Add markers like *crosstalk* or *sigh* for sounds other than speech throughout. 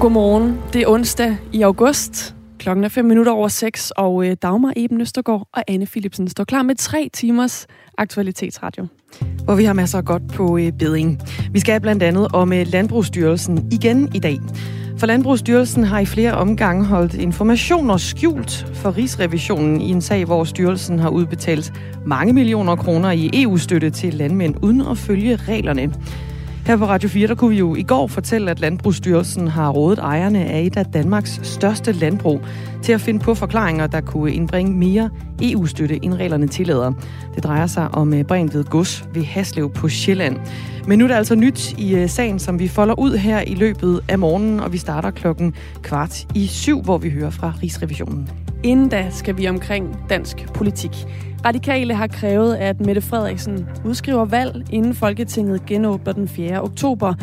Godmorgen. Det er onsdag i august. Klokken er 5 minutter over 6, og øh, Dagmar Eben Østergaard og Anne Philipsen står klar med tre timers aktualitetsradio. Hvor vi har masser af godt på øh, beding. Vi skal blandt andet om øh, Landbrugsstyrelsen igen i dag. For Landbrugsstyrelsen har i flere omgange holdt informationer skjult for Rigsrevisionen i en sag, hvor styrelsen har udbetalt mange millioner kroner i EU-støtte til landmænd uden at følge reglerne. Her på Radio 4, der kunne vi jo i går fortælle, at Landbrugsstyrelsen har rådet ejerne af et af Danmarks største landbrug til at finde på forklaringer, der kunne indbringe mere EU-støtte, end reglerne tillader. Det drejer sig om øh, Gods ved Haslev på Sjælland. Men nu er der altså nyt i øh, sagen, som vi folder ud her i løbet af morgenen, og vi starter klokken kvart i syv, hvor vi hører fra Rigsrevisionen. Inden da skal vi omkring dansk politik. Radikale har krævet, at Mette Frederiksen udskriver valg, inden Folketinget genåbner den 4. oktober.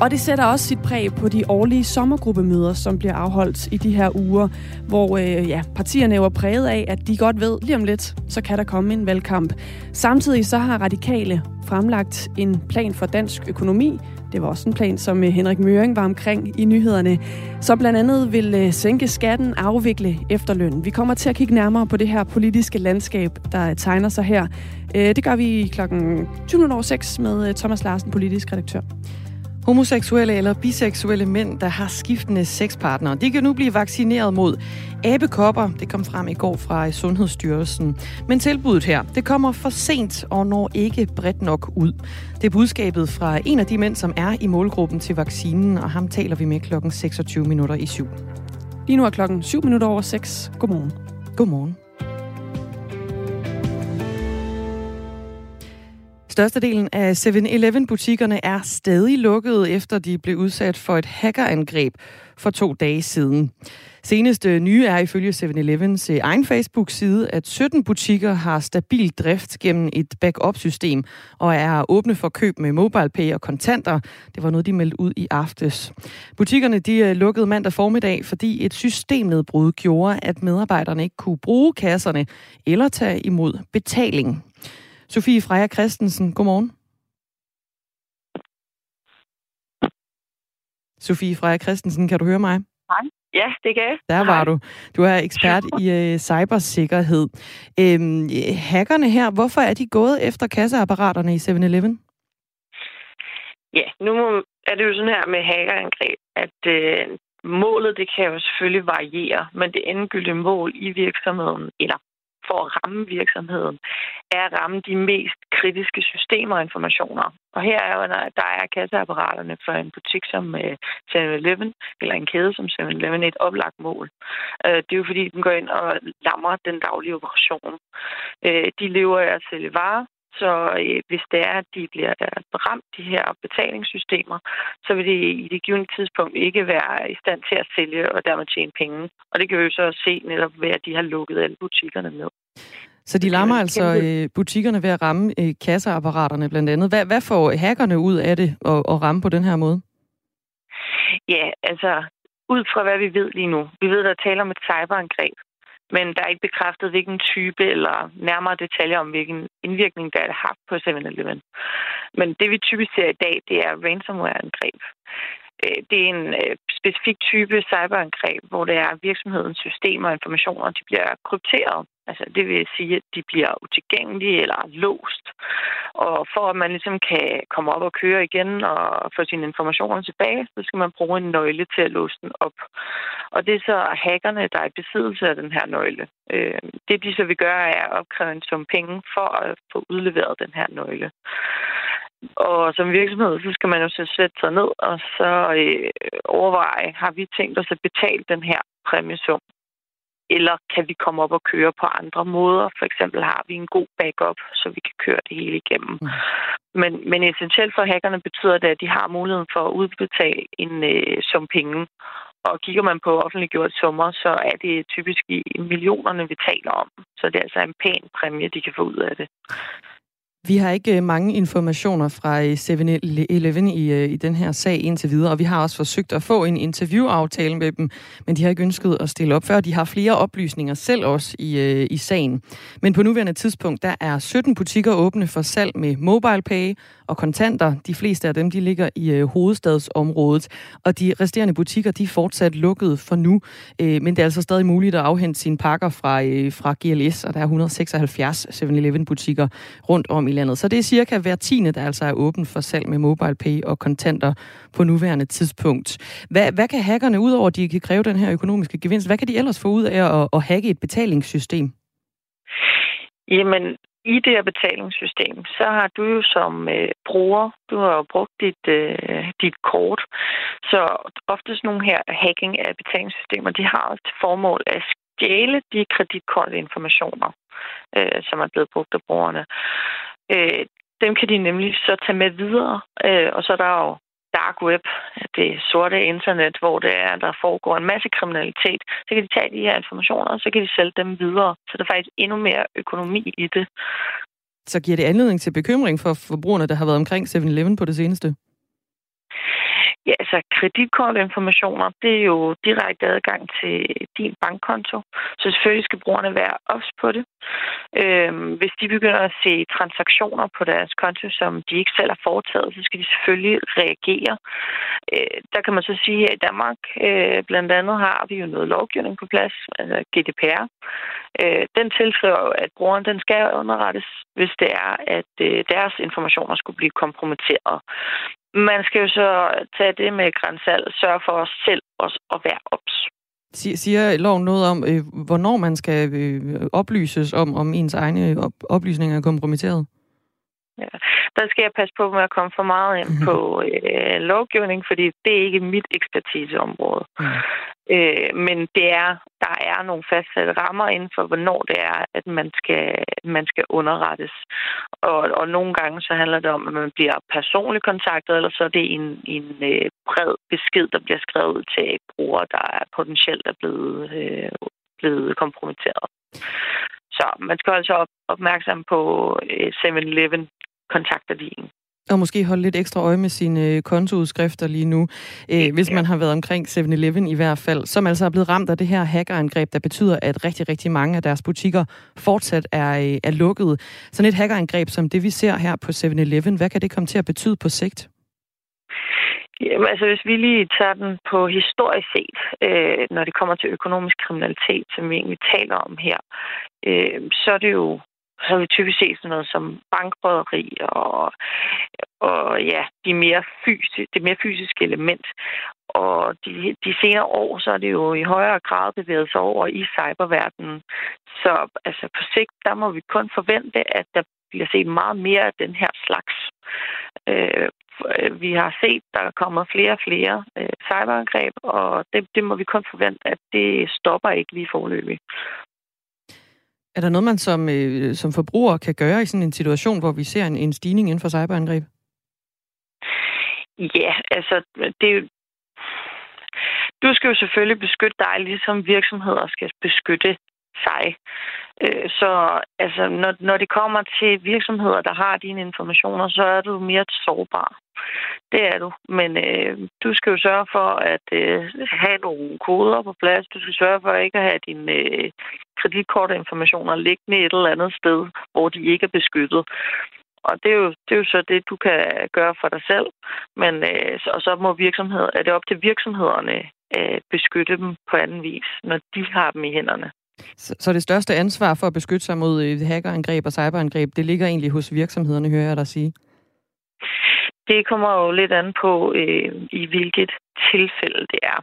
Og det sætter også sit præg på de årlige sommergruppemøder, som bliver afholdt i de her uger, hvor øh, ja, partierne er præget af, at de godt ved, lige om lidt, så kan der komme en valgkamp. Samtidig så har Radikale fremlagt en plan for dansk økonomi, det var også en plan, som øh, Henrik Møring var omkring i nyhederne, som blandt andet vil øh, sænke skatten, afvikle efterløn. Vi kommer til at kigge nærmere på det her politiske landskab, der øh, tegner sig her. Det gør vi klokken 20.06 med Thomas Larsen, politisk redaktør. Homoseksuelle eller biseksuelle mænd, der har skiftende sexpartnere, de kan nu blive vaccineret mod abekopper. Det kom frem i går fra Sundhedsstyrelsen. Men tilbuddet her, det kommer for sent og når ikke bredt nok ud. Det er budskabet fra en af de mænd, som er i målgruppen til vaccinen, og ham taler vi med klokken 26 minutter i syv. Lige nu er klokken 7 minutter over 6. Godmorgen. Godmorgen. Størstedelen af 7-Eleven-butikkerne er stadig lukkede, efter de blev udsat for et hackerangreb for to dage siden. Seneste nye er ifølge 7-Elevens eh, egen Facebook-side, at 17 butikker har stabil drift gennem et backup-system og er åbne for køb med MobilePay og kontanter. Det var noget, de meldte ud i aftes. Butikkerne de eh, lukkede mandag formiddag, fordi et systemnedbrud gjorde, at medarbejderne ikke kunne bruge kasserne eller tage imod betaling. Sofie Freja Christensen, godmorgen. Sofie Freja Christensen, kan du høre mig? Hej. Ja, det kan jeg. Der var Hej. du. Du er ekspert i uh, cybersikkerhed. Øhm, hackerne her, hvorfor er de gået efter kasseapparaterne i 7-Eleven? Ja, nu er det jo sådan her med hackerangreb, at øh, målet det kan jo selvfølgelig variere, men det endegyldige mål i virksomheden, eller for at ramme virksomheden, er at ramme de mest kritiske systemer og informationer. Og her er jo, der er kasseapparaterne for en butik som øh, 7-Eleven, eller en kæde som 7-Eleven, et oplagt mål. Øh, det er jo fordi, den går ind og lammer den daglige operation. Øh, de lever af at sælge varer, så øh, hvis det er, at de bliver ramt, de her betalingssystemer, så vil det i det givende tidspunkt ikke være i stand til at sælge og dermed tjene penge. Og det kan vi jo så se netop ved, at de har lukket alle butikkerne ned. Så de lammer altså øh, butikkerne ved at ramme øh, kasseapparaterne blandt andet. Hvad, hvad får hackerne ud af det at, at ramme på den her måde? Ja, altså ud fra hvad vi ved lige nu. Vi ved, der er tale om et cyberangreb men der er ikke bekræftet, hvilken type eller nærmere detaljer om, hvilken indvirkning der er haft på 7-Eleven. Men det, vi typisk ser i dag, det er ransomware-angreb. Øh, det er en øh, specifik type cyberangreb, hvor det er virksomhedens systemer og informationer, de bliver krypteret. Altså, det vil sige, at de bliver utilgængelige eller låst. Og for at man ligesom kan komme op og køre igen og få sine informationer tilbage, så skal man bruge en nøgle til at låse den op. Og det er så hackerne, der er i besiddelse af den her nøgle. Øh, det de så vil gøre, er at opkræve en sum penge for at få udleveret den her nøgle. Og som virksomhed, så skal man jo så sætte sig ned og så øh, overveje, har vi tænkt os at betale den her præmiesum? Eller kan vi komme op og køre på andre måder? For eksempel har vi en god backup, så vi kan køre det hele igennem. Mm. Men, men essentielt for hackerne betyder det, at de har muligheden for at udbetale en øh, sum penge. Og kigger man på offentliggjort summer, så er det typisk i millionerne, vi taler om. Så det er altså en pæn præmie, de kan få ud af det. Vi har ikke øh, mange informationer fra øh, 7-Eleven i, øh, i den her sag indtil videre, og vi har også forsøgt at få en interviewaftale med dem, men de har ikke ønsket at stille op før. De har flere oplysninger selv også i, i sagen. Men på nuværende tidspunkt, der er 17 butikker åbne for salg med mobile pay og kontanter. De fleste af dem, de ligger i hovedstadsområdet, og de resterende butikker, de er fortsat lukket for nu. men det er altså stadig muligt at afhente sine pakker fra, fra GLS, og der er 176 7-Eleven butikker rundt om i landet. Så det er cirka hver tiende, der altså er åben for salg med mobile pay og kontanter på nuværende tidspunkt. Hvad, hvad kan hackerne, udover at de kan kræve den her økonomiske gevinst, hvad kan de ellers få ud af at, at hacke et betalingssystem? Jamen, i det her betalingssystem, så har du jo som øh, bruger, du har jo brugt dit, øh, dit kort. Så oftest nogle her hacking af betalingssystemer, de har også til formål at stjæle de kreditkortinformationer, øh, som er blevet brugt af brugerne. Øh, dem kan de nemlig så tage med videre, øh, og så er der jo dark web, det sorte internet, hvor det er, der foregår en masse kriminalitet, så kan de tage de her informationer, og så kan de sælge dem videre. Så der er faktisk endnu mere økonomi i det. Så giver det anledning til bekymring for forbrugerne, der har været omkring 7-Eleven på det seneste? Ja, altså kreditkortinformationer, det er jo direkte adgang til din bankkonto. Så selvfølgelig skal brugerne være ops på det. Øhm, hvis de begynder at se transaktioner på deres konto, som de ikke selv har foretaget, så skal de selvfølgelig reagere. Øh, der kan man så sige, at i Danmark øh, blandt andet har vi jo noget lovgivning på plads, altså GDPR. Øh, den tilskriver jo, at brugeren den skal underrettes, hvis det er, at øh, deres informationer skulle blive kompromitteret. Man skal jo så tage det med grænsalt, sørge for os selv også at være ops. Siger loven noget om, øh, hvornår man skal øh, oplyses om, om ens egne oplysninger er kompromitteret? Ja. Der skal jeg passe på med at komme for meget ind på øh, lovgivning, fordi det er ikke mit ekspertiseområde. Mm. Øh, men det er, der er nogle fastsatte rammer inden for, hvornår det er, at man skal, man skal underrettes. Og, og nogle gange så handler det om, at man bliver personligt kontaktet, eller så er det en, en øh, bred besked, der bliver skrevet ud til brugere, der er potentielt er blevet, øh, blevet kompromitteret. Så man skal altså op, opmærksom på øh, 7-Eleven kontakter de en. Og måske holde lidt ekstra øje med sine øh, kontoudskrifter lige nu, øh, hvis man har været omkring 7-Eleven i hvert fald, som altså er blevet ramt af det her hackerangreb, der betyder, at rigtig, rigtig mange af deres butikker fortsat er, øh, er lukket. Sådan et hackerangreb som det, vi ser her på 7-Eleven, hvad kan det komme til at betyde på sigt? Jamen, altså hvis vi lige tager den på historisk set, øh, når det kommer til økonomisk kriminalitet, som vi egentlig taler om her, øh, så er det jo så har vi typisk set sådan noget som bankrøveri og, og ja, de mere fysiske, det mere fysiske element. Og de, de senere år, så er det jo i højere grad bevæget sig over i cyberverdenen. Så altså, på sigt, der må vi kun forvente, at der bliver set meget mere af den her slags. Øh, øh vi har set, der er kommet flere og flere øh, cyberangreb, og det, det må vi kun forvente, at det stopper ikke lige forløbig. Er der noget, man som, øh, som forbruger kan gøre i sådan en situation, hvor vi ser en, en stigning inden for cyberangreb? Ja, altså, det er jo, du skal jo selvfølgelig beskytte dig, ligesom virksomheder skal beskytte sig. Øh, så altså, når, når det kommer til virksomheder, der har dine informationer, så er du mere sårbar. Det er du. Men øh, du skal jo sørge for at øh, have nogle koder på plads. Du skal sørge for ikke at have dine øh, kreditkortinformationer liggende et eller andet sted, hvor de ikke er beskyttet. Og det er, jo, det er jo så det, du kan gøre for dig selv. Men, øh, og så må virksomheder, er det op til virksomhederne øh, beskytte dem på anden vis, når de har dem i hænderne. Så, så det største ansvar for at beskytte sig mod øh, hackerangreb og cyberangreb, det ligger egentlig hos virksomhederne, hører jeg dig sige? Det kommer jo lidt an på, øh, i hvilket tilfælde det er.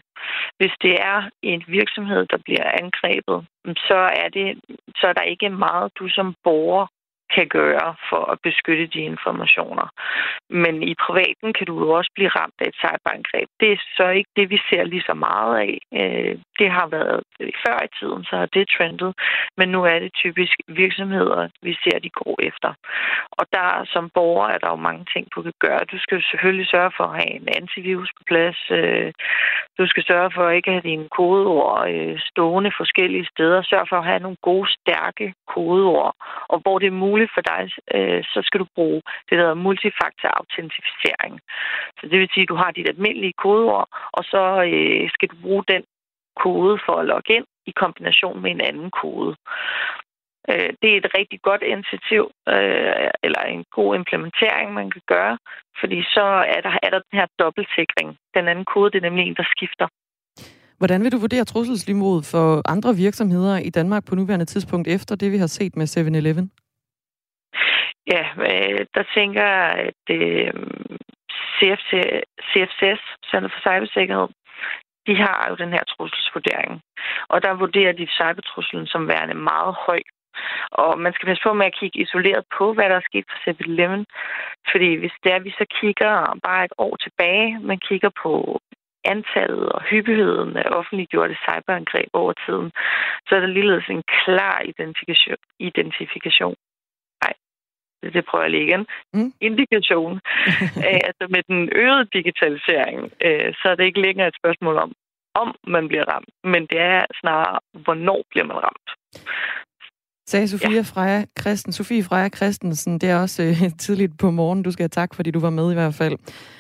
Hvis det er en virksomhed, der bliver angrebet, så er, det, så er der ikke meget, du som borger kan gøre for at beskytte de informationer. Men i privaten kan du jo også blive ramt af et cyberangreb. Det er så ikke det, vi ser lige så meget af. Øh, det har været før i tiden, så har det trendet. Men nu er det typisk virksomheder, vi ser, de går efter. Og der som borger er der jo mange ting, du kan gøre. Du skal selvfølgelig sørge for at have en antivirus på plads. Øh, du skal sørge for at ikke have dine kodeord øh, stående forskellige steder. Sørg for at have nogle gode, stærke kodeord. Og hvor det er muligt, muligt for dig, øh, så skal du bruge det, der hedder multifaktor-autentificering. Så det vil sige, at du har dit almindelige kodeord, og så øh, skal du bruge den kode for at logge ind i kombination med en anden kode. Øh, det er et rigtig godt initiativ, øh, eller en god implementering, man kan gøre, fordi så er der, er der den her dobbeltsikring. Den anden kode, det er nemlig en, der skifter. Hvordan vil du vurdere trusselsniveauet for andre virksomheder i Danmark på nuværende tidspunkt efter det, vi har set med 7-Eleven? Ja, øh, der tænker jeg, at øh, CFC, CFCS, Center for Cybersikkerhed, de har jo den her trusselsvurdering. Og der vurderer de cybertruslen som værende meget høj. Og man skal passe på med at kigge isoleret på, hvad der er sket for 7-Eleven. Fordi hvis det er, at vi så kigger bare et år tilbage, man kigger på antallet og hyppigheden af offentliggjorte cyberangreb over tiden, så er der ligeledes en klar identifikation. identifikation. Det prøver jeg lige igen. Mm. Indikation. *laughs* altså med den øgede digitalisering, øh, så er det ikke længere et spørgsmål om, om man bliver ramt, men det er snarere, hvornår bliver man ramt sagde Sofia ja. Freja Christen. Sofie Freja Christensen, det er også øh, *laughs* tidligt på morgen. Du skal have tak, fordi du var med i hvert fald.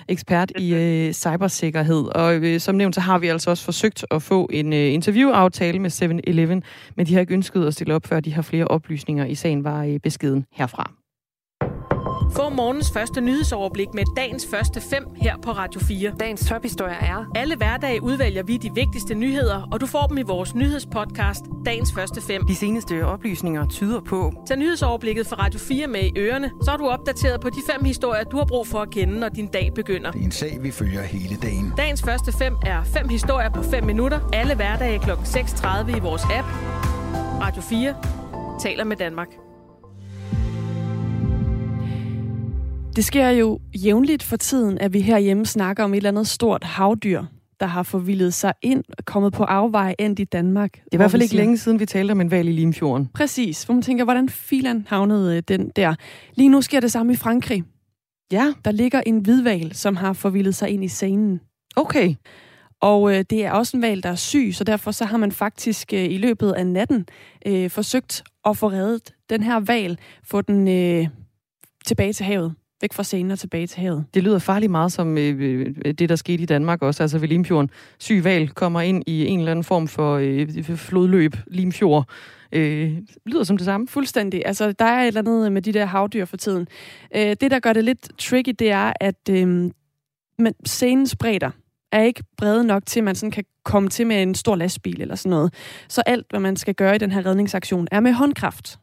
Ekspert i øh, cybersikkerhed. Og øh, som nævnt, så har vi altså også forsøgt at få en øh, interviewaftale med 7-Eleven, men de har ikke ønsket at stille op, før de har flere oplysninger i sagen, var øh, beskeden herfra. Få morgens første nyhedsoverblik med dagens første fem her på Radio 4. Dagens tophistorie er... Alle hverdage udvælger vi de vigtigste nyheder, og du får dem i vores nyhedspodcast, dagens første fem. De seneste oplysninger tyder på... Tag nyhedsoverblikket fra Radio 4 med i ørerne, så er du opdateret på de fem historier, du har brug for at kende, når din dag begynder. Det er en sag, vi følger hele dagen. Dagens første fem er fem historier på 5 minutter. Alle hverdage kl. 6.30 i vores app. Radio 4 taler med Danmark. Det sker jo jævnligt for tiden, at vi herhjemme snakker om et eller andet stort havdyr, der har forvildet sig ind og kommet på afvej ind i Danmark. Det er i hvert fald ikke længe siden, vi talte om en valg i Limfjorden. Præcis, hvor man tænker, hvordan filan havnede øh, den der? Lige nu sker det samme i Frankrig. Ja. Der ligger en hvidval, som har forvildet sig ind i scenen. Okay. Og øh, det er også en val, der er syg, så derfor så har man faktisk øh, i løbet af natten øh, forsøgt at få reddet den her val, få den øh, tilbage til havet væk fra scenen og tilbage til havet. Det lyder farligt meget som øh, øh, det, der skete i Danmark også, altså ved Limfjorden. Syg val kommer ind i en eller anden form for øh, flodløb, Limfjord. Øh, lyder som det samme. Fuldstændig. Altså, der er et eller andet med de der havdyr for tiden. Øh, det, der gør det lidt tricky, det er, at øh, men scenens bredder er ikke brede nok til, at man sådan kan komme til med en stor lastbil eller sådan noget. Så alt, hvad man skal gøre i den her redningsaktion, er med håndkraft.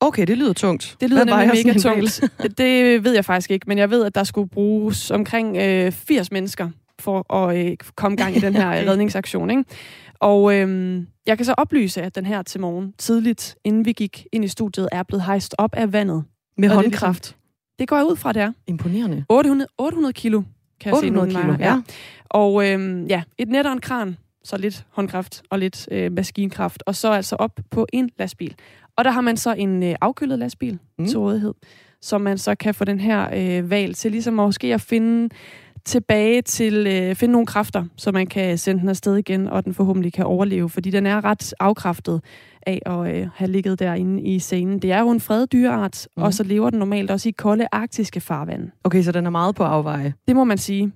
Okay, det lyder tungt. Det lyder nemlig mega tungt. *laughs* det ved jeg faktisk ikke, men jeg ved, at der skulle bruges omkring øh, 80 mennesker for at øh, komme gang i den her *laughs* okay. redningsaktion. Ikke? Og øh, jeg kan så oplyse, at den her til morgen, tidligt inden vi gik ind i studiet, er blevet hejst op af vandet. Med håndkraft? Det, det går jeg ud fra, det er. Imponerende. 800, 800 kilo, kan 800 jeg se. 800 kilo, ja. Og øh, ja, et net og en kran, så lidt håndkraft og lidt øh, maskinkraft, og så altså op på en lastbil. Og der har man så en øh, afkølet lastbil mm. til rådighed, så man så kan få den her øh, valg til ligesom måske at finde tilbage til øh, finde nogle kræfter, så man kan sende den afsted igen, og den forhåbentlig kan overleve, fordi den er ret afkræftet af at øh, have ligget derinde i scenen. Det er jo en fredet dyreart, mm. og så lever den normalt også i kolde arktiske farvande. Okay, så den er meget på afveje. Det må man sige.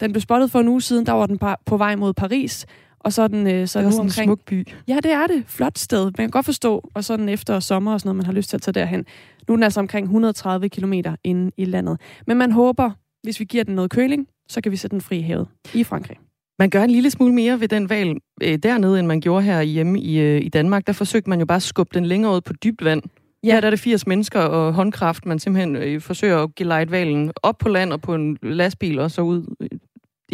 Den blev spottet for en uge siden, der var den på vej mod Paris, og så den øh, så det er nu omkring... en smuk by. Ja, det er det. Flot sted. Man kan godt forstå. Og så den efter sommer og sådan noget, man har lyst til at tage derhen. Nu er den altså omkring 130 km inde i landet. Men man håber, hvis vi giver den noget køling, så kan vi sætte den fri i havet i Frankrig. Man gør en lille smule mere ved den valg øh, dernede, end man gjorde her hjemme i, øh, i Danmark. Der forsøgte man jo bare at skubbe den længere ud på dybt vand. Ja, der er det 80 mennesker og håndkraft, man simpelthen øh, forsøger at gelejte valen op på land og på en lastbil og så ud øh,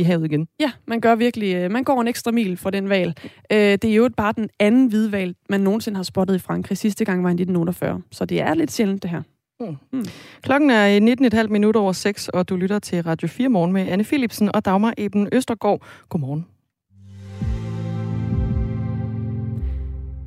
i havet igen. Ja, man gør virkelig, øh, man går en ekstra mil for den val. Øh, det er jo bare den anden hvidval, man nogensinde har spottet i Frankrig. Sidste gang var i 1948, så det er lidt sjældent det her. Mm. Mm. Klokken er 19,5 minutter over 6, og du lytter til Radio 4 morgen med Anne Philipsen og Dagmar Eben Østergaard. Godmorgen.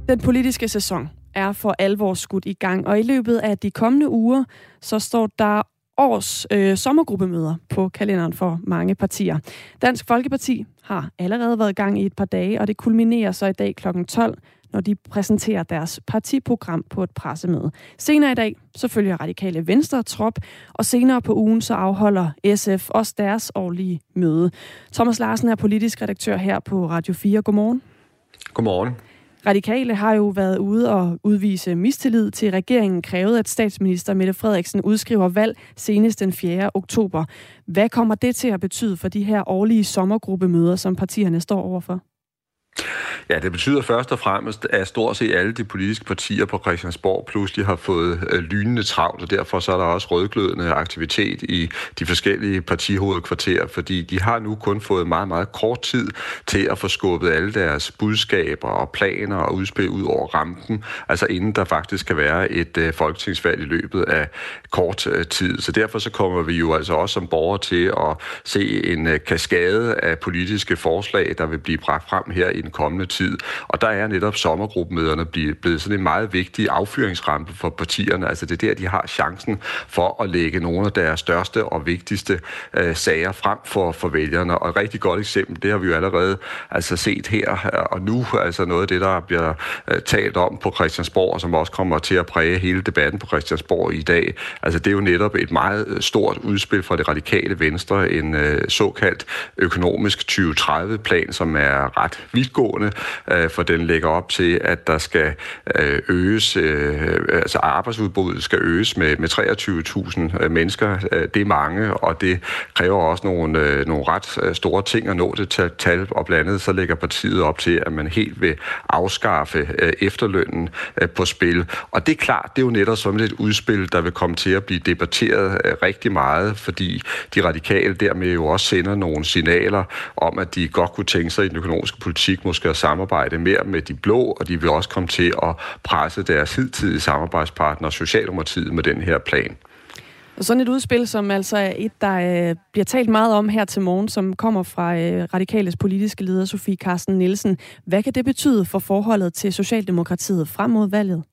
Den politiske sæson er for alvor skudt i gang, og i løbet af de kommende uger, så står der års øh, sommergruppemøder på kalenderen for mange partier. Dansk Folkeparti har allerede været i gang i et par dage, og det kulminerer så i dag kl. 12, når de præsenterer deres partiprogram på et pressemøde. Senere i dag, så følger Radikale Venstre trop, og senere på ugen, så afholder SF også deres årlige møde. Thomas Larsen er politisk redaktør her på Radio 4. Godmorgen. Godmorgen. Radikale har jo været ude og udvise mistillid til regeringen, krævet at statsminister Mette Frederiksen udskriver valg senest den 4. oktober. Hvad kommer det til at betyde for de her årlige sommergruppemøder, som partierne står overfor? Ja, det betyder først og fremmest, at stort set alle de politiske partier på Christiansborg pludselig har fået øh, lynende travlt, og derfor så er der også rødglødende aktivitet i de forskellige partihovedkvarterer, fordi de har nu kun fået meget, meget kort tid til at få skubbet alle deres budskaber og planer og udspil ud over rampen, altså inden der faktisk kan være et øh, folketingsvalg i løbet af kort øh, tid. Så derfor så kommer vi jo altså også som borgere til at se en kaskade af politiske forslag, der vil blive bragt frem her i den kommende tid. Og der er netop sommergruppemøderne blevet sådan en meget vigtig affyringsrampe for partierne. Altså det er der, de har chancen for at lægge nogle af deres største og vigtigste øh, sager frem for, for vælgerne. Og et rigtig godt eksempel, det har vi jo allerede altså set her og nu, altså noget af det, der bliver øh, talt om på Christiansborg, og som også kommer til at præge hele debatten på Christiansborg i dag. Altså det er jo netop et meget øh, stort udspil fra det radikale venstre, en øh, såkaldt økonomisk 2030-plan, som er ret vidtgående, øh, for den lægger op til, at der skal øh, øges, øh, altså arbejdsudbuddet skal øges med, med 23.000 øh, mennesker. Øh, det er mange, og det kræver også nogle, øh, nogle ret øh, store ting at nå det tal, og blandt andet så lægger partiet op til, at man helt vil afskaffe øh, efterlønnen øh, på spil. Og det er klart, det er jo netop som et udspil, der vil komme til at blive debatteret øh, rigtig meget, fordi de radikale dermed jo også sender nogle signaler om, at de godt kunne tænke sig i den økonomiske politik måske at samarbejde mere med de blå, og de vil også komme til at presse deres hidtidige samarbejdspartner, Socialdemokratiet, med den her plan. Og sådan et udspil, som altså er et, der øh, bliver talt meget om her til morgen, som kommer fra øh, Radikales politiske leder Sofie Carsten Nielsen. Hvad kan det betyde for forholdet til Socialdemokratiet frem mod valget?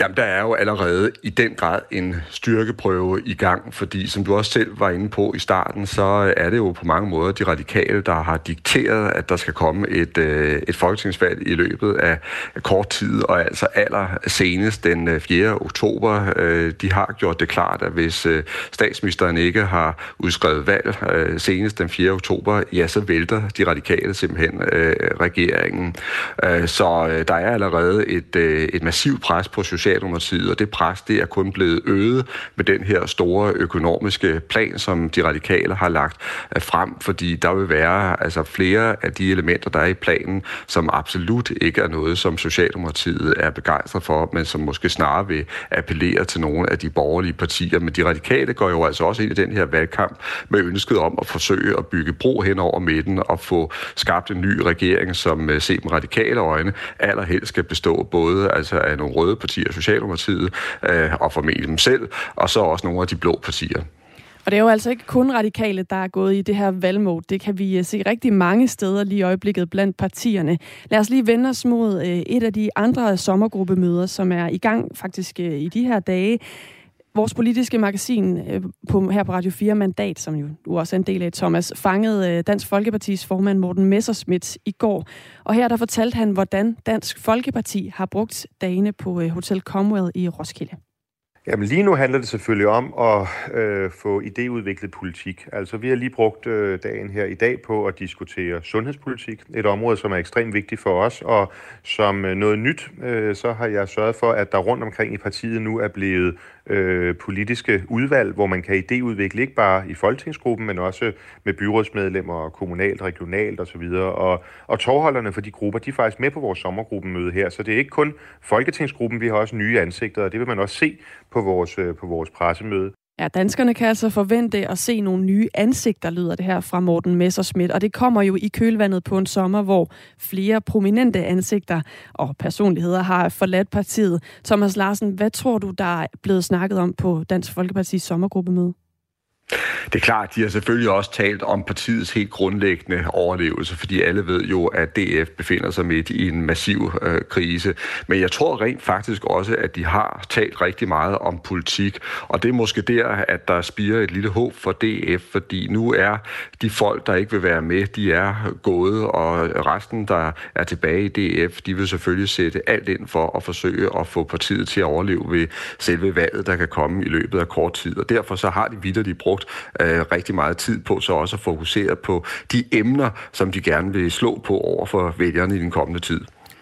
Jamen, der er jo allerede i den grad en styrkeprøve i gang, fordi som du også selv var inde på i starten, så er det jo på mange måder de radikale, der har dikteret, at der skal komme et, øh, et folketingsvalg i løbet af kort tid, og altså aller senest den øh, 4. Oktober. Øh, de har gjort det klart, at hvis øh, statsministeren ikke har udskrevet valg øh, senest den 4. oktober, ja, så vælter de radikale simpelthen regeringen. Så der er allerede et, et massivt pres på social Socialdemokratiet, og det pres det er kun blevet øget med den her store økonomiske plan, som de radikale har lagt øh, frem, fordi der vil være altså flere af de elementer, der er i planen, som absolut ikke er noget, som Socialdemokratiet er begejstret for, men som måske snarere vil appellere til nogle af de borgerlige partier. Men de radikale går jo altså også ind i den her valgkamp med ønsket om at forsøge at bygge bro hen over midten og få skabt en ny regering, som øh, set med radikale øjne allerhelst skal bestå både altså af nogle røde partier, Socialdemokratiet øh, og formentlig dem selv, og så også nogle af de blå partier. Og det er jo altså ikke kun radikale, der er gået i det her valgmode. Det kan vi øh, se rigtig mange steder lige i øjeblikket blandt partierne. Lad os lige vende os mod øh, et af de andre sommergruppemøder, som er i gang faktisk øh, i de her dage. Vores politiske magasin øh, på, her på Radio 4 Mandat, som jo du også er en del af, Thomas, fangede øh, Dansk Folkepartis formand Morten Messersmith i går. Og her der fortalte han, hvordan Dansk Folkeparti har brugt dagene på øh, Hotel Comwell i Roskilde. Jamen lige nu handler det selvfølgelig om at øh, få idéudviklet politik. Altså vi har lige brugt øh, dagen her i dag på at diskutere sundhedspolitik. Et område, som er ekstremt vigtigt for os, og som øh, noget nyt, øh, så har jeg sørget for, at der rundt omkring i partiet nu er blevet øh, politiske udvalg, hvor man kan idéudvikle ikke bare i folketingsgruppen, men også med byrådsmedlemmer, og kommunalt, regionalt osv. Og, og tovholderne for de grupper, de er faktisk med på vores sommergruppemøde her, så det er ikke kun folketingsgruppen, vi har også nye ansigter, og det vil man også se på vores, øh, på vores pressemøde. Ja, danskerne kan altså forvente at se nogle nye ansigter, lyder det her fra Morten Messerschmidt. Og det kommer jo i kølvandet på en sommer, hvor flere prominente ansigter og personligheder har forladt partiet. Thomas Larsen, hvad tror du, der er blevet snakket om på Dansk Folkepartis sommergruppemøde? Det er klart, de har selvfølgelig også talt om partiets helt grundlæggende overlevelse, fordi alle ved jo, at DF befinder sig midt i en massiv øh, krise. Men jeg tror rent faktisk også, at de har talt rigtig meget om politik, og det er måske der, at der spiger et lille håb for DF, fordi nu er de folk, der ikke vil være med, de er gået, og resten, der er tilbage i DF, de vil selvfølgelig sætte alt ind for at forsøge at få partiet til at overleve ved selve valget, der kan komme i løbet af kort tid. Og derfor så har de vidderligt brugt øh, rigtig meget tid på så også at fokusere på de emner, som de gerne vil slå på over for vælgerne i den kommende tid.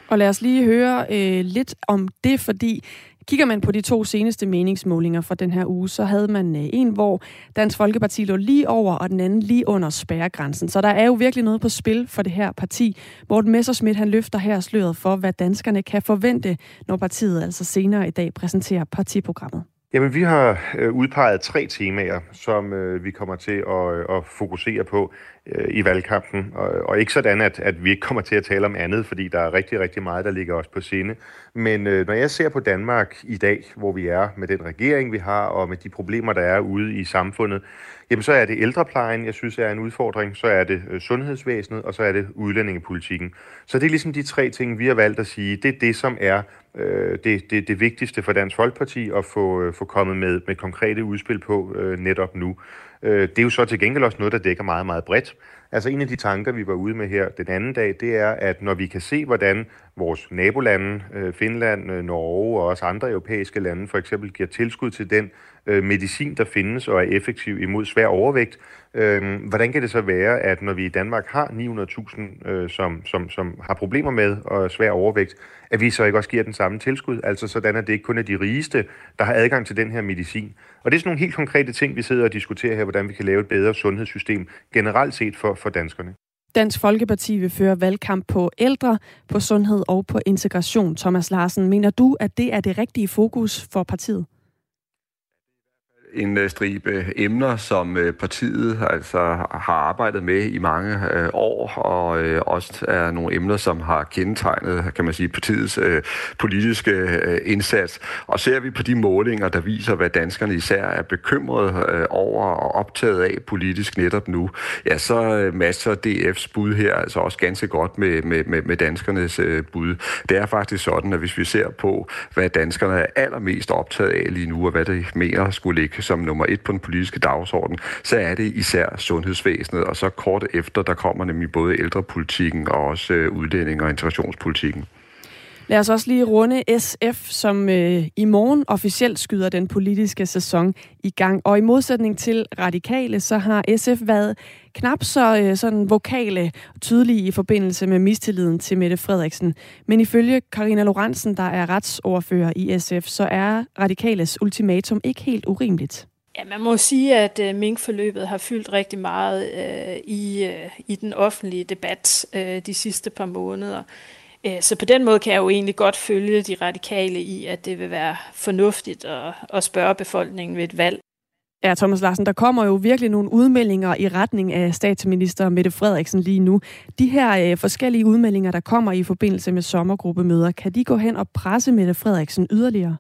Og lad os lige høre øh, lidt om det, fordi Kigger man på de to seneste meningsmålinger fra den her uge, så havde man øh, en, hvor Dansk Folkeparti lå lige over, og den anden lige under spærregrænsen. Så der er jo virkelig noget på spil for det her parti. Morten Messerschmidt han løfter her sløret for, hvad danskerne kan forvente, når partiet altså senere i dag præsenterer partiprogrammet. Jamen, vi har øh, udpeget tre temaer, som øh, vi kommer til at, øh, at fokusere på øh, i valgkampen. Og, og ikke sådan, at, at vi ikke kommer til at tale om andet, fordi der er rigtig, rigtig meget, der ligger os på sinde. Men øh, når jeg ser på Danmark i dag, hvor vi er med den regering, vi har, og med de problemer, der er ude i samfundet, jamen så er det ældreplejen, jeg synes er en udfordring, så er det øh, sundhedsvæsenet, og så er det udlændingepolitikken. Så det er ligesom de tre ting, vi har valgt at sige, det er det, som er øh, det, det, det vigtigste for Dansk Folkeparti at få, øh, få kommet med, med konkrete udspil på øh, netop nu. Øh, det er jo så til gengæld også noget, der dækker meget, meget bredt. Altså en af de tanker, vi var ude med her den anden dag, det er, at når vi kan se, hvordan vores nabolande, øh, Finland, øh, Norge og også andre europæiske lande for eksempel giver tilskud til den øh, medicin, der findes og er effektiv imod svær overvægt, øh, hvordan kan det så være, at når vi i Danmark har 900.000, øh, som, som, som har problemer med og svær overvægt, at vi så ikke også giver den samme tilskud, altså sådan, at det ikke kun er de rigeste, der har adgang til den her medicin. Og det er sådan nogle helt konkrete ting, vi sidder og diskuterer her, hvordan vi kan lave et bedre sundhedssystem generelt set for, for danskerne. Dansk Folkeparti vil føre valgkamp på ældre, på sundhed og på integration. Thomas Larsen, mener du, at det er det rigtige fokus for partiet? En øh, stribe emner, som øh, partiet altså har arbejdet med i mange øh, år, og øh, også er nogle emner, som har kendetegnet, kan man sige, partiets politiske indsats. Og ser vi på de målinger, der viser, hvad danskerne især er bekymrede over og optaget af politisk netop nu, ja, så masser DF's bud her altså også ganske godt med, med, med, med danskernes bud. Det er faktisk sådan, at hvis vi ser på, hvad danskerne er allermest optaget af lige nu, og hvad de mener skulle ligge som nummer et på den politiske dagsorden, så er det især sundhedsvæsenet, og så kort efter, der kommer nemlig både ældrepolitikken og også øh, udlænding- og integrationspolitikken. Lad os også lige runde SF, som øh, i morgen officielt skyder den politiske sæson i gang. Og i modsætning til radikale, så har SF været knap så øh, sådan vokale og tydelige i forbindelse med mistilliden til Mette Frederiksen. Men ifølge Karina Lorentzen, der er retsordfører i SF, så er radikales ultimatum ikke helt urimeligt. Ja, man må sige, at øh, minkforløbet har fyldt rigtig meget øh, i, øh, i den offentlige debat øh, de sidste par måneder. Øh, så på den måde kan jeg jo egentlig godt følge de radikale i, at det vil være fornuftigt at, at spørge befolkningen ved et valg. Ja, Thomas Larsen, der kommer jo virkelig nogle udmeldinger i retning af statsminister Mette Frederiksen lige nu. De her øh, forskellige udmeldinger, der kommer i forbindelse med sommergruppemøder, kan de gå hen og presse Mette Frederiksen yderligere?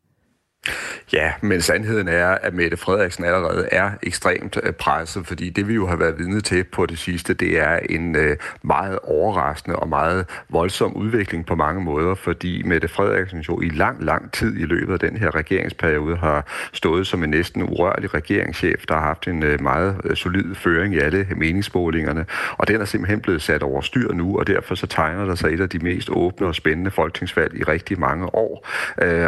Ja, men sandheden er, at Mette Frederiksen allerede er ekstremt øh, presset, fordi det vi jo har været vidne til på det sidste, det er en øh, meget overraskende og meget voldsom udvikling på mange måder, fordi Mette Frederiksen jo i lang, lang tid i løbet af den her regeringsperiode har stået som en næsten urørlig regeringschef, der har haft en øh, meget solid føring i alle meningsmålingerne, og den er simpelthen blevet sat over styr nu, og derfor så tegner der sig et af de mest åbne og spændende folketingsvalg i rigtig mange år,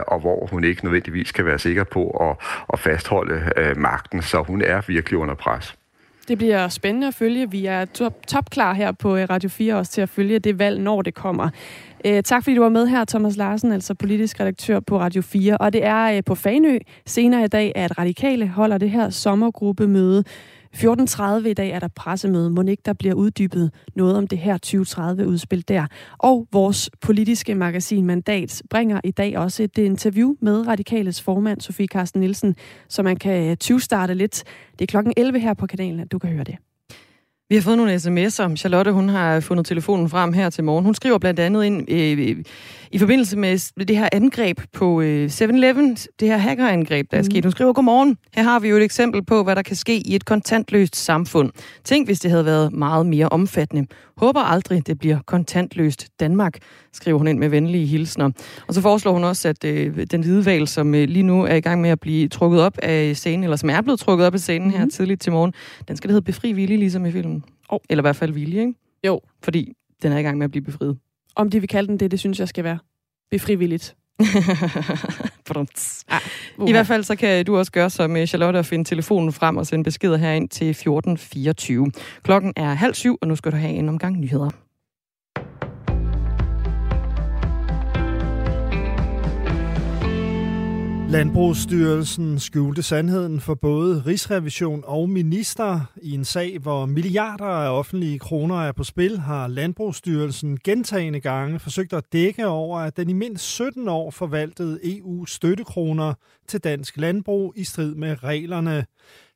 og hvor hun ikke nødvendigvis nødvendigvis kan være sikker på at, at fastholde øh, magten, så hun er virkelig under pres. Det bliver spændende at følge. Vi er top, klar her på øh, Radio 4 også til at følge det valg, når det kommer. Øh, tak fordi du var med her, Thomas Larsen, altså politisk redaktør på Radio 4. Og det er øh, på Fanø senere i dag, at Radikale holder det her sommergruppemøde 14.30 i dag er der pressemøde. Må ikke der bliver uddybet noget om det her 2030-udspil der. Og vores politiske magasin Mandat bringer i dag også et interview med Radikales formand, Sofie Carsten Nielsen, så man kan 20 starte lidt. Det er klokken 11 her på kanalen, at du kan høre det. Vi har fået nogle sms'er. Charlotte, hun har fundet telefonen frem her til morgen. Hun skriver blandt andet ind øh, i forbindelse med det her angreb på øh, 7-Eleven, det her hackerangreb, der er mm. sket. Hun skriver, godmorgen. Her har vi jo et eksempel på, hvad der kan ske i et kontantløst samfund. Tænk, hvis det havde været meget mere omfattende. Håber aldrig, det bliver kontantløst Danmark, skriver hun ind med venlige hilsner. Og så foreslår hun også, at øh, den hvide valg, som øh, lige nu er i gang med at blive trukket op af scenen, eller som er blevet trukket op af scenen her mm. tidligt til morgen, den skal det hedde Befri Villig, ligesom i filmen. Oh. Eller i hvert fald Villig, ikke? Jo. Fordi den er i gang med at blive befriet. Om de vil kalde den det, det synes jeg skal være befrivilligt. *laughs* ah, I hvert fald så kan du også gøre som øh, Charlotte og finde telefonen frem og sende beskeder herind til 1424. Klokken er halv syv, og nu skal du have en omgang nyheder. Landbrugsstyrelsen skjulte sandheden for både Rigsrevision og minister. I en sag, hvor milliarder af offentlige kroner er på spil, har Landbrugsstyrelsen gentagende gange forsøgt at dække over, at den i mindst 17 år forvaltede EU-støttekroner til dansk landbrug i strid med reglerne.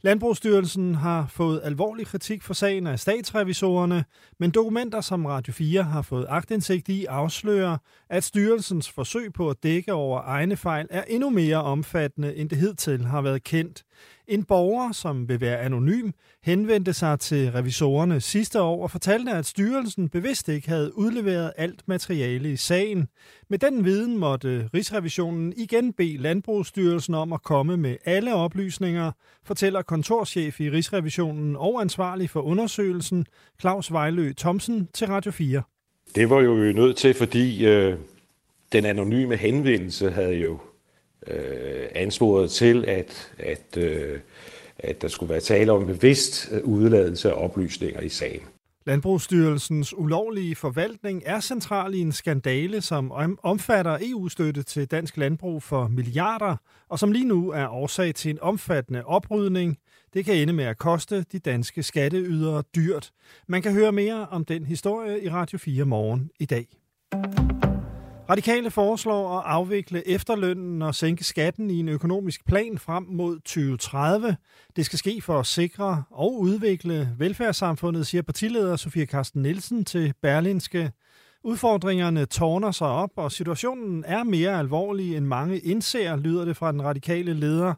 Landbrugsstyrelsen har fået alvorlig kritik for sagen af statsrevisorerne, men dokumenter, som Radio 4 har fået agtindsigt i, afslører, at styrelsens forsøg på at dække over egne fejl er endnu mere omfattende, end det hidtil har været kendt. En borger, som vil være anonym, henvendte sig til revisorerne sidste år og fortalte, at styrelsen bevidst ikke havde udleveret alt materiale i sagen. Med den viden måtte Rigsrevisionen igen bede Landbrugsstyrelsen om at komme med alle oplysninger, fortæller kontorchef i Rigsrevisionen og ansvarlig for undersøgelsen, Claus Vejlø Thomsen til Radio 4. Det var jo nødt til, fordi øh, den anonyme henvendelse havde jo øh, ansporet til, at, at, øh, at der skulle være tale om bevidst øh, udladelse af oplysninger i sagen. Landbrugsstyrelsens ulovlige forvaltning er central i en skandale, som omfatter EU-støtte til dansk landbrug for milliarder, og som lige nu er årsag til en omfattende oprydning. Det kan ende med at koste de danske skatteydere dyrt. Man kan høre mere om den historie i Radio 4 morgen i dag. Radikale foreslår at afvikle efterlønnen og sænke skatten i en økonomisk plan frem mod 2030. Det skal ske for at sikre og udvikle velfærdssamfundet, siger partileder Sofie Karsten Nielsen til Berlinske. Udfordringerne tårner sig op, og situationen er mere alvorlig end mange indser, lyder det fra den radikale leder.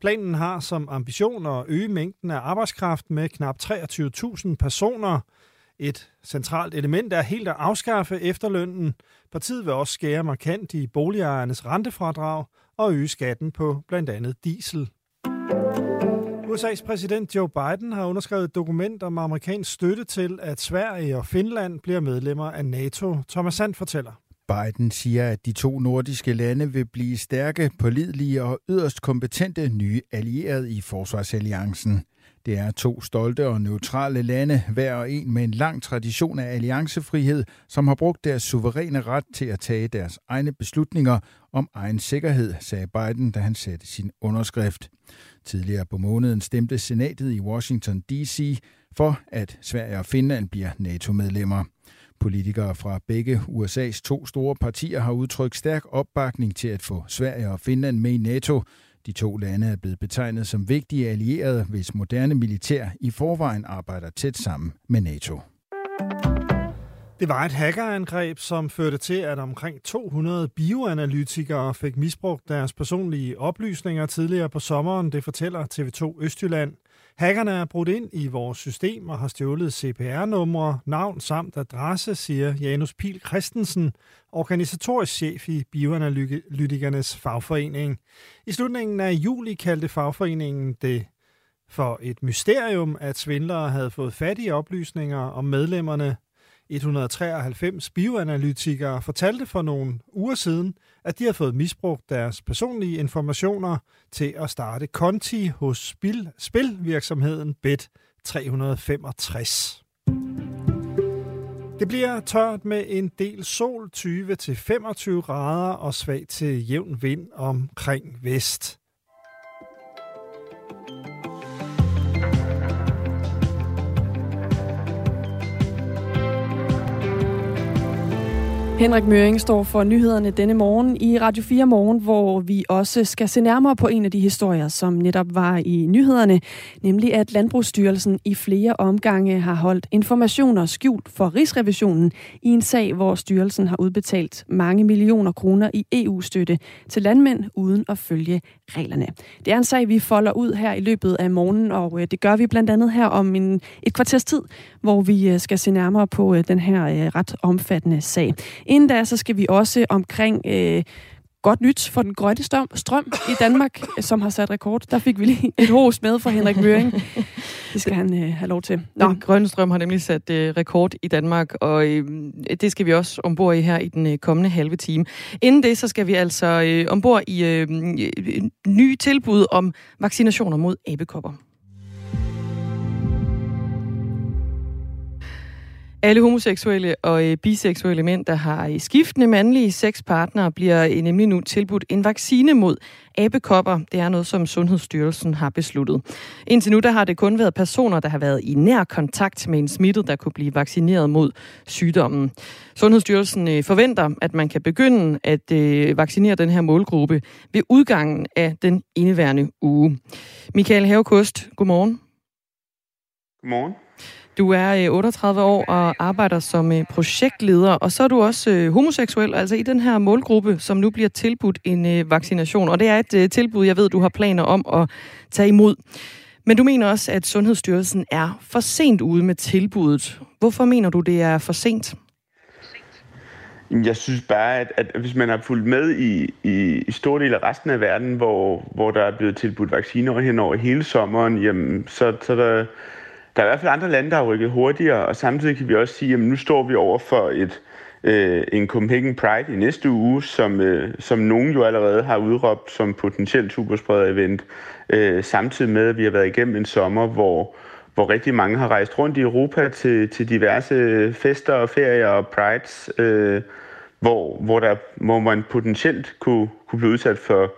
Planen har som ambition at øge mængden af arbejdskraft med knap 23.000 personer – et centralt element er helt at afskaffe efterlønnen. Partiet vil også skære markant i boligejernes rentefradrag og øge skatten på blandt andet diesel. USA's præsident Joe Biden har underskrevet et dokument om amerikansk støtte til, at Sverige og Finland bliver medlemmer af NATO. Thomas Sand fortæller. Biden siger, at de to nordiske lande vil blive stærke, pålidelige og yderst kompetente nye allierede i forsvarsalliancen. Det er to stolte og neutrale lande, hver og en med en lang tradition af alliancefrihed, som har brugt deres suveræne ret til at tage deres egne beslutninger om egen sikkerhed, sagde Biden, da han satte sin underskrift. Tidligere på måneden stemte senatet i Washington D.C. for, at Sverige og Finland bliver NATO-medlemmer. Politikere fra begge USA's to store partier har udtrykt stærk opbakning til at få Sverige og Finland med i NATO, de to lande er blevet betegnet som vigtige allierede, hvis moderne militær i forvejen arbejder tæt sammen med NATO. Det var et hackerangreb, som førte til, at omkring 200 bioanalytikere fik misbrugt deres personlige oplysninger tidligere på sommeren, det fortæller TV2 Østjylland. Hackerne er brudt ind i vores system og har stjålet CPR-numre, navn samt adresse, siger Janus Pil Christensen, organisatorisk chef i Bioanalytikernes fagforening. I slutningen af juli kaldte fagforeningen det for et mysterium, at svindlere havde fået fat i oplysninger om medlemmerne 193 bioanalytikere fortalte for nogle uger siden, at de har fået misbrugt deres personlige informationer til at starte konti hos spil, spilvirksomheden Bet365. Det bliver tørt med en del sol 20-25 grader og svag til jævn vind omkring vest. Henrik Møring står for nyhederne denne morgen i Radio 4 Morgen, hvor vi også skal se nærmere på en af de historier, som netop var i nyhederne, nemlig at Landbrugsstyrelsen i flere omgange har holdt informationer skjult for Rigsrevisionen i en sag, hvor styrelsen har udbetalt mange millioner kroner i EU-støtte til landmænd uden at følge reglerne. Det er en sag, vi folder ud her i løbet af morgenen, og øh, det gør vi blandt andet her om en, et kvarters tid, hvor vi øh, skal se nærmere på øh, den her ret omfattende sag. Inden da, så skal vi også omkring øh, godt nyt for den grønne strøm, strøm i Danmark, *laughs* som har sat rekord. Der fik vi lige et hos med fra Henrik Møring. Det skal han øh, have lov til. Nå. Den grønne strøm har nemlig sat øh, rekord i Danmark, og øh, det skal vi også ombord i her i den øh, kommende halve time. Inden det, så skal vi altså øh, ombord i øh, nye tilbud om vaccinationer mod abekopper. Alle homoseksuelle og øh, biseksuelle mænd, der har øh, skiftende mandlige sexpartnere, bliver øh, nemlig nu tilbudt en vaccine mod abekopper. Det er noget, som Sundhedsstyrelsen har besluttet. Indtil nu der har det kun været personer, der har været i nær kontakt med en smittet, der kunne blive vaccineret mod sygdommen. Sundhedsstyrelsen øh, forventer, at man kan begynde at øh, vaccinere den her målgruppe ved udgangen af den indeværende uge. Michael Havekost, godmorgen. Godmorgen. Du er øh, 38 år og arbejder som øh, projektleder, og så er du også øh, homoseksuel, altså i den her målgruppe, som nu bliver tilbudt en vaccination. Og det er et tilbud, jeg ved, du har planer om at tage imod. Men du mener også, at Sundhedsstyrelsen er for sent ude med tilbuddet. Hvorfor mener du, det er for sent? Jeg synes bare, at, at hvis man har fulgt med i, i, i store dele af resten af verden, hvor, hvor der er blevet tilbudt vacciner hen over hele sommeren, jamen, så, så der, der er i hvert fald andre lande, der har rykket hurtigere, og samtidig kan vi også sige, at nu står vi over for et, øh, en Copenhagen Pride i næste uge, som, øh, som nogen jo allerede har udråbt som potentielt superspreder-event, øh, samtidig med, at vi har været igennem en sommer, hvor, hvor rigtig mange har rejst rundt i Europa til, til diverse øh, fester og ferier og prides, øh, hvor, hvor, der, hvor man potentielt kunne, kunne blive udsat for,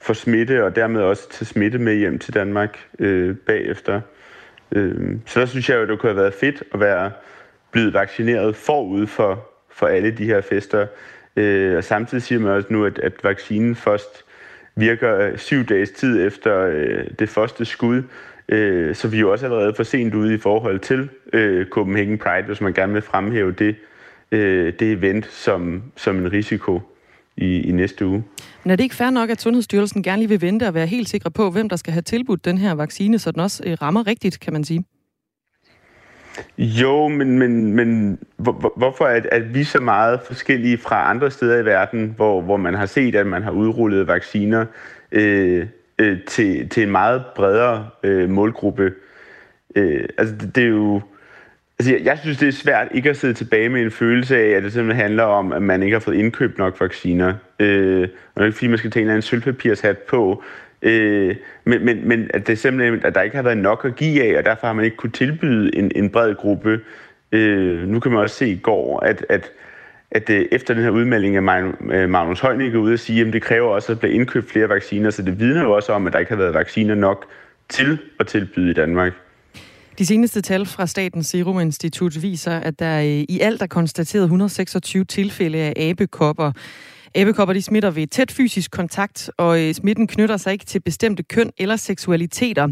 for smitte, og dermed også tage smitte med hjem til Danmark øh, bagefter. Øh, så der synes jeg jo, det kunne have været fedt at være blevet vaccineret forud for, for alle de her fester. Øh, og samtidig siger man også nu, at, at vaccinen først virker øh, syv dages tid efter øh, det første skud. Øh, så vi er jo også allerede for sent ude i forhold til øh, Copenhagen Pride, hvis man gerne vil fremhæve det, øh, det event som, som en risiko i, i næste uge. Men er det ikke fair nok, at Sundhedsstyrelsen gerne lige vil vente og være helt sikre på, hvem der skal have tilbudt den her vaccine, så den også øh, rammer rigtigt, kan man sige? Jo, men, men, men hvor, hvorfor er, er vi så meget forskellige fra andre steder i verden, hvor, hvor man har set, at man har udrullet vacciner øh, øh, til, til en meget bredere øh, målgruppe? Øh, altså, det, det er jo Altså, jeg, jeg synes, det er svært ikke at sidde tilbage med en følelse af, at det simpelthen handler om, at man ikke har fået indkøbt nok vacciner. Øh, og det er ikke fordi, man skal tage en eller anden sølvpapirshat på. Øh, men, men, men at det simpelthen, at der ikke har været nok at give af, og derfor har man ikke kunne tilbyde en, en bred gruppe. Øh, nu kan man også se i går, at, at, at øh, efter den her udmelding af Magnus øh, Heunicke ude at sige, at det kræver også, at der bliver indkøbt flere vacciner, så det vidner jo også om, at der ikke har været vacciner nok til at tilbyde i Danmark. De seneste tal fra Statens Serum Institut viser, at der øh, i alt er konstateret 126 tilfælde af abekopper. Æbekopper de smitter ved tæt fysisk kontakt, og øh, smitten knytter sig ikke til bestemte køn eller seksualiteter.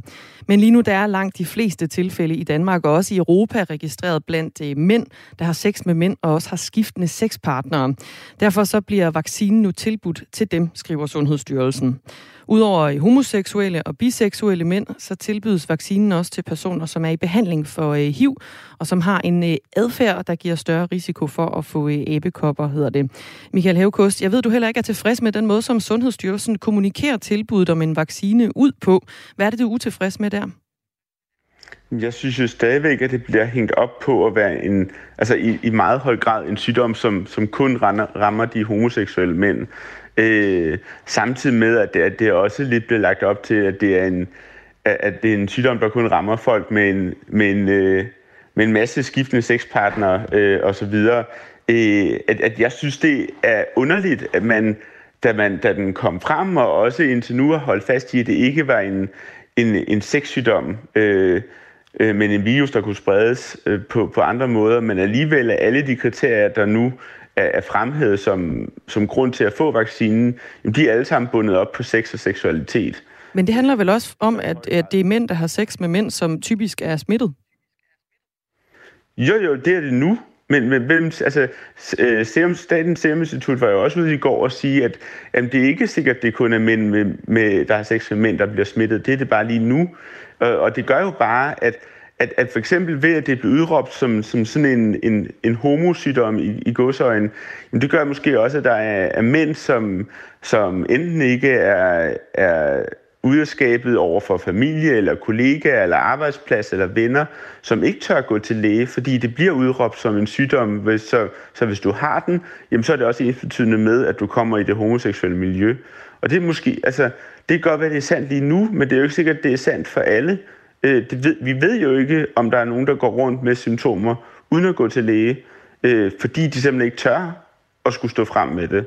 Men lige nu der er langt de fleste tilfælde i Danmark, og også i Europa registreret blandt øh, mænd, der har sex med mænd og også har skiftende sexpartnere. Derfor så bliver vaccinen nu tilbudt til dem, skriver Sundhedsstyrelsen. Udover homoseksuelle og biseksuelle mænd, så tilbydes vaccinen også til personer, som er i behandling for øh, HIV, og som har en øh, adfærd, der giver større risiko for at få øh, æbekopper, hedder det. Michael Hævkost, jeg ved, du heller ikke er tilfreds med den måde, som Sundhedsstyrelsen kommunikerer tilbuddet om en vaccine ud på. Hvad er det, du er utilfreds med der? Jeg synes jo stadigvæk, at det bliver hængt op på at være en, altså i, i meget høj grad en sygdom, som, som kun rammer, rammer de homoseksuelle mænd. Øh, samtidig med, at det, at det også lidt bliver lagt op til, at det er en, at det er en sygdom, der kun rammer folk med en, med en, øh, med en masse skiftende sexpartnere øh, osv. Øh, at, at jeg synes, det er underligt, at man da, man, da den kom frem, og også indtil nu har holdt fast i, at det ikke var en, en, en sexsygdom, øh, øh, men en virus, der kunne spredes øh, på, på andre måder, men alligevel er alle de kriterier, der nu er, er fremhævet som, som grund til at få vaccinen, jamen de er alle sammen bundet op på sex og seksualitet. Men det handler vel også om, at, at det er mænd, der har sex med mænd, som typisk er smittet? Jo, jo, det er det nu. Men, men hvem, altså, øh, Serum, Statens Serum Institut var jo også ude i går og sige, at jamen, det er ikke sikkert, at det kun er mænd, med, med, der har sex med mænd, der bliver smittet. Det er det bare lige nu. Og det gør jo bare, at, at, at for eksempel ved, at det bliver udråbt som, som sådan en, en, en homosygdom i, i godsøjen, jamen det gør måske også, at der er, er mænd, som, som enten ikke er, er ude over for familie, eller kollegaer, eller arbejdsplads, eller venner, som ikke tør gå til læge, fordi det bliver udråbt som en sygdom. Hvis, så, så hvis du har den, jamen så er det også ensbetydende med, at du kommer i det homoseksuelle miljø. Og det er måske, altså, det kan godt være, det er sandt lige nu, men det er jo ikke sikkert, at det er sandt for alle. Øh, det ved, vi ved jo ikke, om der er nogen, der går rundt med symptomer, uden at gå til læge, øh, fordi de simpelthen ikke tør at skulle stå frem med det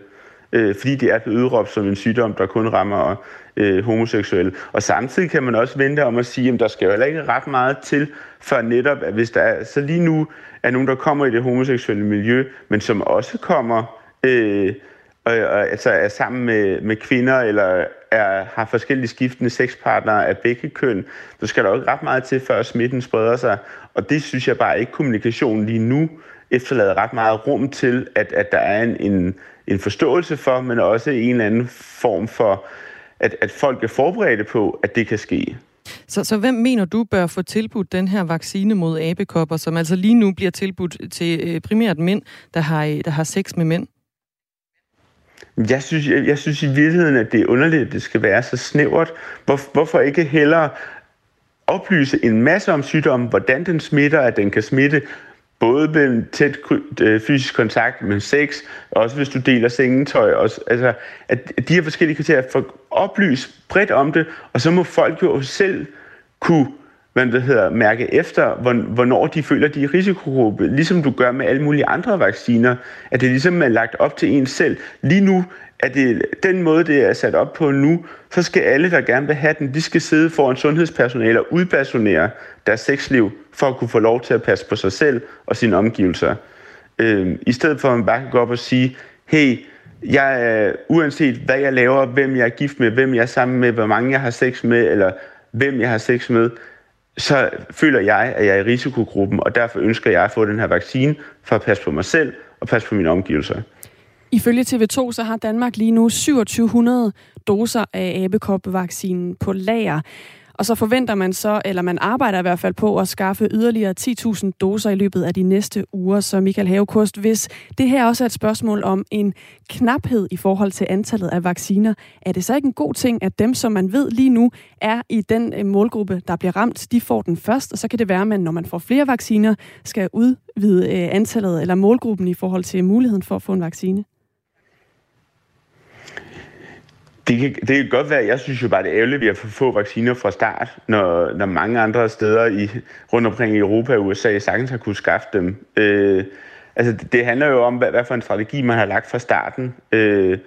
øh, fordi det er blevet udråbt som en sygdom, der kun rammer øh, homoseksuelle. Og samtidig kan man også vente om at sige, at der skal jo heller ikke ret meget til, for netop, at hvis der er, så lige nu er nogen, der kommer i det homoseksuelle miljø, men som også kommer, øh, og, og, altså er sammen med, med kvinder, eller er, har forskellige skiftende sexpartnere af begge køn, så skal der jo ikke ret meget til, før smitten spreder sig. Og det synes jeg bare ikke, kommunikationen lige nu efterlader ret meget rum til, at, at der er en, en, en forståelse for, men også en eller anden form for, at, at folk er forberedte på, at det kan ske. Så, så hvem mener du bør få tilbudt den her vaccine mod abekopper, som altså lige nu bliver tilbudt til øh, primært mænd, der har, øh, der har sex med mænd? Jeg synes, jeg, jeg synes i virkeligheden, at det er underligt, at det skal være så snævert. Hvor, hvorfor ikke hellere oplyse en masse om sygdommen, hvordan den smitter, at den kan smitte både ved tæt øh, fysisk kontakt, med sex, også hvis du deler sengetøj. Også, altså, at de her forskellige kriterier for oplyse bredt om det, og så må folk jo selv kunne hvad det hedder, mærke efter, hvornår de føler, de er risikogruppe, ligesom du gør med alle mulige andre vacciner, at det ligesom er lagt op til en selv. Lige nu er det den måde, det er sat op på nu, så skal alle, der gerne vil have den, de skal sidde foran sundhedspersonale og udpersonere deres sexliv, for at kunne få lov til at passe på sig selv og sine omgivelser. Øh, I stedet for at man bare kan gå op og sige, hey, jeg er, uanset hvad jeg laver, hvem jeg er gift med, hvem jeg er sammen med, hvor mange jeg har sex med, eller hvem jeg har sex med, så føler jeg, at jeg er i risikogruppen, og derfor ønsker jeg at få den her vaccine for at passe på mig selv og passe på mine omgivelser. Ifølge TV2 så har Danmark lige nu 2700 doser af abekopvaccinen på lager. Og så forventer man så, eller man arbejder i hvert fald på at skaffe yderligere 10.000 doser i løbet af de næste uger. Så Michael Havekost, hvis det her også er et spørgsmål om en knaphed i forhold til antallet af vacciner, er det så ikke en god ting, at dem, som man ved lige nu er i den øh, målgruppe, der bliver ramt, de får den først, og så kan det være, at man, når man får flere vacciner, skal udvide øh, antallet eller målgruppen i forhold til muligheden for at få en vaccine? Det kan, det kan godt være, jeg synes jo bare, det er ærgerligt, at vi har for få vacciner fra start, når, når mange andre steder i, rundt omkring i Europa og USA sagtens har kunne skaffe dem. Øh, altså, det, det handler jo om, hvad, hvad for en strategi man har lagt fra starten, øh,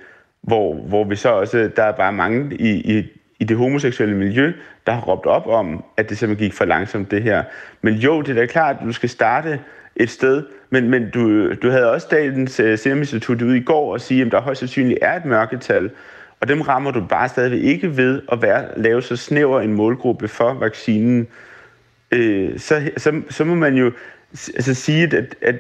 hvor, hvor vi så også, der er bare mange i, i, i det homoseksuelle miljø, der har råbt op om, at det simpelthen gik for langsomt det her. Men jo, det er da klart, at du skal starte et sted, men, men du, du havde også Statens øh, uh, Serum Institut ude i går og sige, at der højst sandsynligt er et mørketal, og dem rammer du bare stadigvæk ikke ved at være, lave så snæver en målgruppe for vaccinen. Øh, så, så, så må man jo altså sige, at, at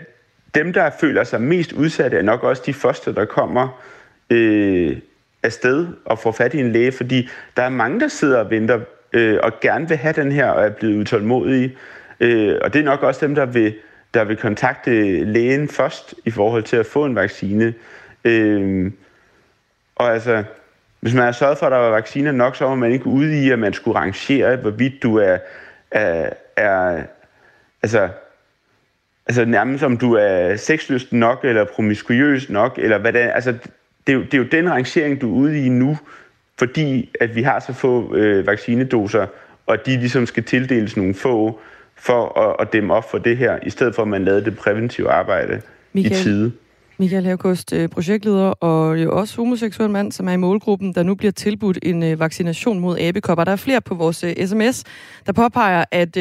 dem, der føler sig mest udsatte, er nok også de første, der kommer øh, afsted og får fat i en læge, fordi der er mange, der sidder og venter øh, og gerne vil have den her og er blevet utålmodige. Øh, og det er nok også dem, der vil, der vil kontakte lægen først i forhold til at få en vaccine. Øh, og altså, hvis man har sørget for, at der var vacciner nok, så var man ikke ude i, at man skulle rangere, hvorvidt du er, er, er altså, altså nærmest om du er sexlyst nok, eller promiskuøs nok, eller hvad det er. Altså, det er, jo, det er jo den rangering, du er ude i nu, fordi at vi har så få øh, vaccinedoser, og de ligesom skal tildeles nogle få for at, at dæmme op for det her, i stedet for at man lavede det præventive arbejde Michael. i tide. Michael Havkost, øh, projektleder og jo også homoseksuel mand, som er i målgruppen, der nu bliver tilbudt en øh, vaccination mod abekopper. Der er flere på vores øh, sms, der påpeger, at,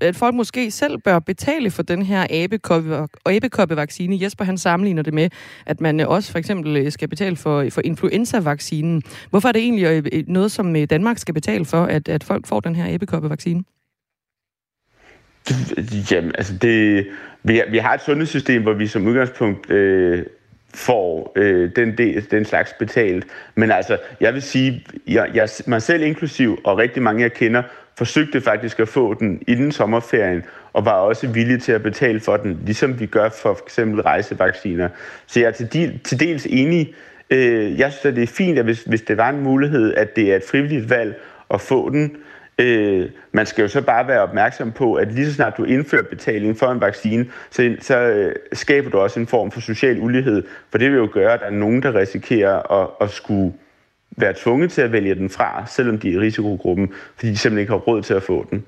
at folk måske selv bør betale for den her abekoppevaccine. Jesper han sammenligner det med, at man også for eksempel skal betale for, for influenza-vaccinen. Hvorfor er det egentlig noget, som Danmark skal betale for, at, at folk får den her abekoppevaccine? Jamen, altså det, vi, vi har et sundhedssystem, hvor vi som udgangspunkt øh, får øh, den, del, den slags betalt. Men altså, jeg vil sige, jeg, jeg, mig selv inklusiv, og rigtig mange jeg kender, forsøgte faktisk at få den inden sommerferien, og var også villige til at betale for den, ligesom vi gør for eksempel rejsevacciner. Så jeg er til, del, til dels enig. Øh, jeg synes, at det er fint, at hvis, hvis det var en mulighed, at det er et frivilligt valg at få den, Øh, Øh, man skal jo så bare være opmærksom på, at lige så snart du indfører betaling for en vaccine, så, så øh, skaber du også en form for social ulighed, for det vil jo gøre, at der er nogen, der risikerer at, at skulle være tvunget til at vælge den fra, selvom de er i risikogruppen, fordi de simpelthen ikke har råd til at få den.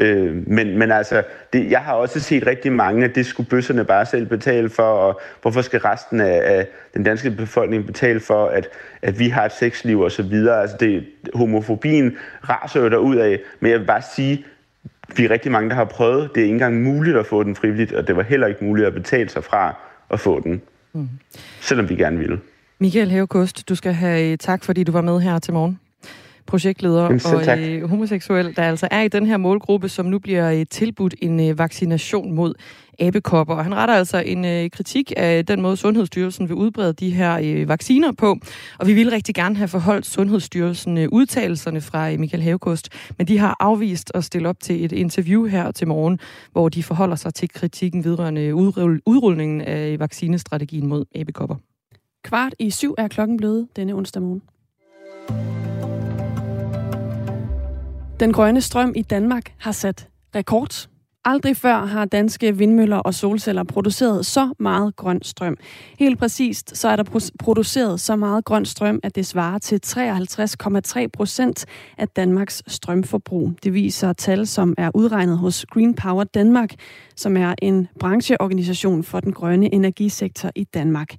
Øh, men, men altså, det, jeg har også set rigtig mange, at det skulle bøsserne bare selv betale for, og hvorfor skal resten af, af den danske befolkning betale for, at, at vi har et sexliv og så videre. Altså, det, homofobien raser jo ud af, men jeg vil bare sige, vi er rigtig mange, der har prøvet. Det er ikke engang muligt at få den frivilligt, og det var heller ikke muligt at betale sig fra at få den. Mm. Selvom vi gerne ville. Michael Hævekost, du skal have tak, fordi du var med her til morgen projektleder og øh, homoseksuel, der altså er i den her målgruppe, som nu bliver øh, tilbudt en øh, vaccination mod abekopper. Og han retter altså en øh, kritik af den måde, Sundhedsstyrelsen vil udbrede de her øh, vacciner på. Og vi vil rigtig gerne have forholdt Sundhedsstyrelsen øh, udtalelserne fra øh, Michael Havekost, men de har afvist at stille op til et interview her til morgen, hvor de forholder sig til kritikken vedrørende udrulningen af vaccinestrategien mod abekopper. Kvart i syv er klokken blevet denne onsdag morgen. Den grønne strøm i Danmark har sat rekord. Aldrig før har danske vindmøller og solceller produceret så meget grøn strøm. Helt præcist så er der produceret så meget grøn strøm, at det svarer til 53,3 procent af Danmarks strømforbrug. Det viser tal, som er udregnet hos Green Power Danmark, som er en brancheorganisation for den grønne energisektor i Danmark.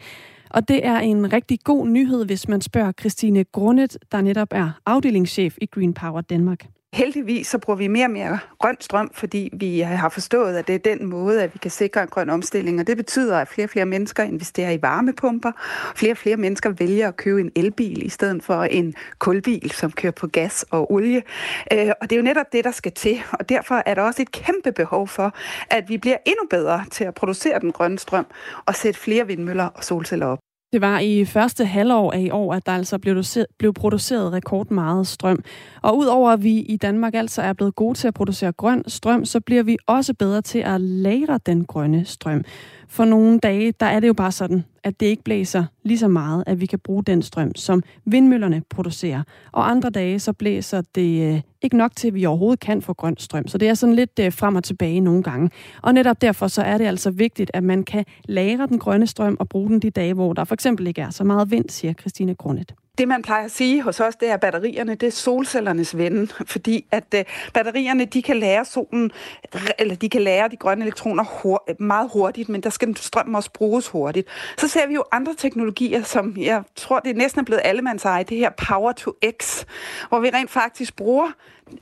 Og det er en rigtig god nyhed, hvis man spørger Christine Grundet, der netop er afdelingschef i Green Power Danmark. Heldigvis så bruger vi mere og mere grøn strøm, fordi vi har forstået, at det er den måde, at vi kan sikre en grøn omstilling. Og det betyder, at flere og flere mennesker investerer i varmepumper. Flere og flere mennesker vælger at købe en elbil i stedet for en kulbil, som kører på gas og olie. Øh, og det er jo netop det, der skal til. Og derfor er der også et kæmpe behov for, at vi bliver endnu bedre til at producere den grønne strøm og sætte flere vindmøller og solceller op. Det var i første halvår af i år, at der altså blev, blev produceret rekordmeget strøm. Og udover at vi i Danmark altså er blevet gode til at producere grøn strøm, så bliver vi også bedre til at lagre den grønne strøm. For nogle dage, der er det jo bare sådan, at det ikke blæser lige så meget, at vi kan bruge den strøm, som vindmøllerne producerer. Og andre dage, så blæser det øh, ikke nok til, at vi overhovedet kan få grøn strøm. Så det er sådan lidt øh, frem og tilbage nogle gange. Og netop derfor så er det altså vigtigt, at man kan lagre den grønne strøm og bruge den de dage, hvor der for eksempel ikke er så meget vind, siger Christine Grundet. Det, man plejer at sige hos os, det er, at batterierne, det er solcellernes ven, fordi at øh, batterierne, de kan lære solen, eller de kan lære de grønne elektroner hur, meget hurtigt, men der skal strømmen også bruges hurtigt. Så ser vi jo andre teknologier, som jeg tror, det er næsten er blevet allemandseje, det her Power to X, hvor vi rent faktisk bruger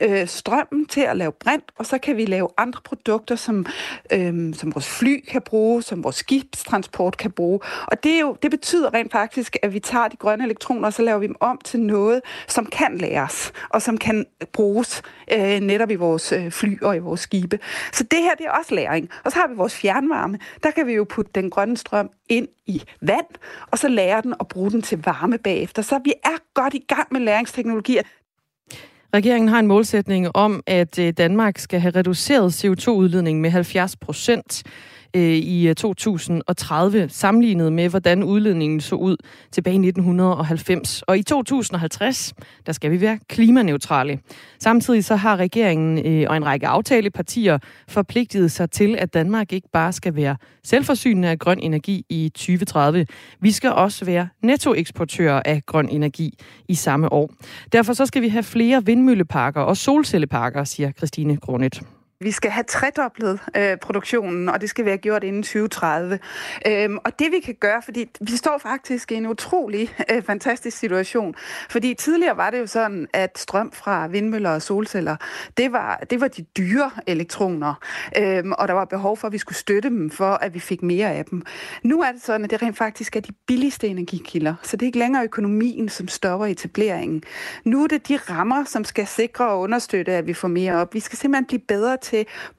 øh, strømmen til at lave brint, og så kan vi lave andre produkter, som, øh, som vores fly kan bruge, som vores skibstransport kan bruge. Og det, er jo, det betyder rent faktisk, at vi tager de grønne elektroner, og så laver vi dem om til noget, som kan læres, og som kan bruges øh, netop i vores øh, fly og i vores skibe. Så det her, det er også læring. Og så har vi vores fjernvarme. Der kan vi jo putte den grønne strøm ind i vand, og så lære den og bruge den til varme bagefter. Så vi er godt i gang med læringsteknologier. Regeringen har en målsætning om, at øh, Danmark skal have reduceret CO2-udledningen med 70 procent øh, i øh, 2030, sammenlignet med, hvordan udledningen så ud tilbage i 1990. Og i 2050, der skal vi være klimaneutrale. Samtidig så har regeringen øh, og en række aftalepartier forpligtet sig til, at Danmark ikke bare skal være selvforsynende af grøn energi i 2030. Vi skal også være nettoeksportører af grøn energi i samme år. Derfor så skal vi have flere vindmølleparker og solcelleparker, siger Christine Grundet. Vi skal have tredoblet øh, produktionen, og det skal være gjort inden 2030. Øhm, og det vi kan gøre, fordi vi står faktisk i en utrolig øh, fantastisk situation. Fordi tidligere var det jo sådan, at strøm fra vindmøller og solceller, det var, det var de dyre elektroner. Øhm, og der var behov for, at vi skulle støtte dem, for at vi fik mere af dem. Nu er det sådan, at det rent faktisk er de billigste energikilder. Så det er ikke længere økonomien, som stopper etableringen. Nu er det de rammer, som skal sikre og understøtte, at vi får mere op. Vi skal simpelthen blive bedre til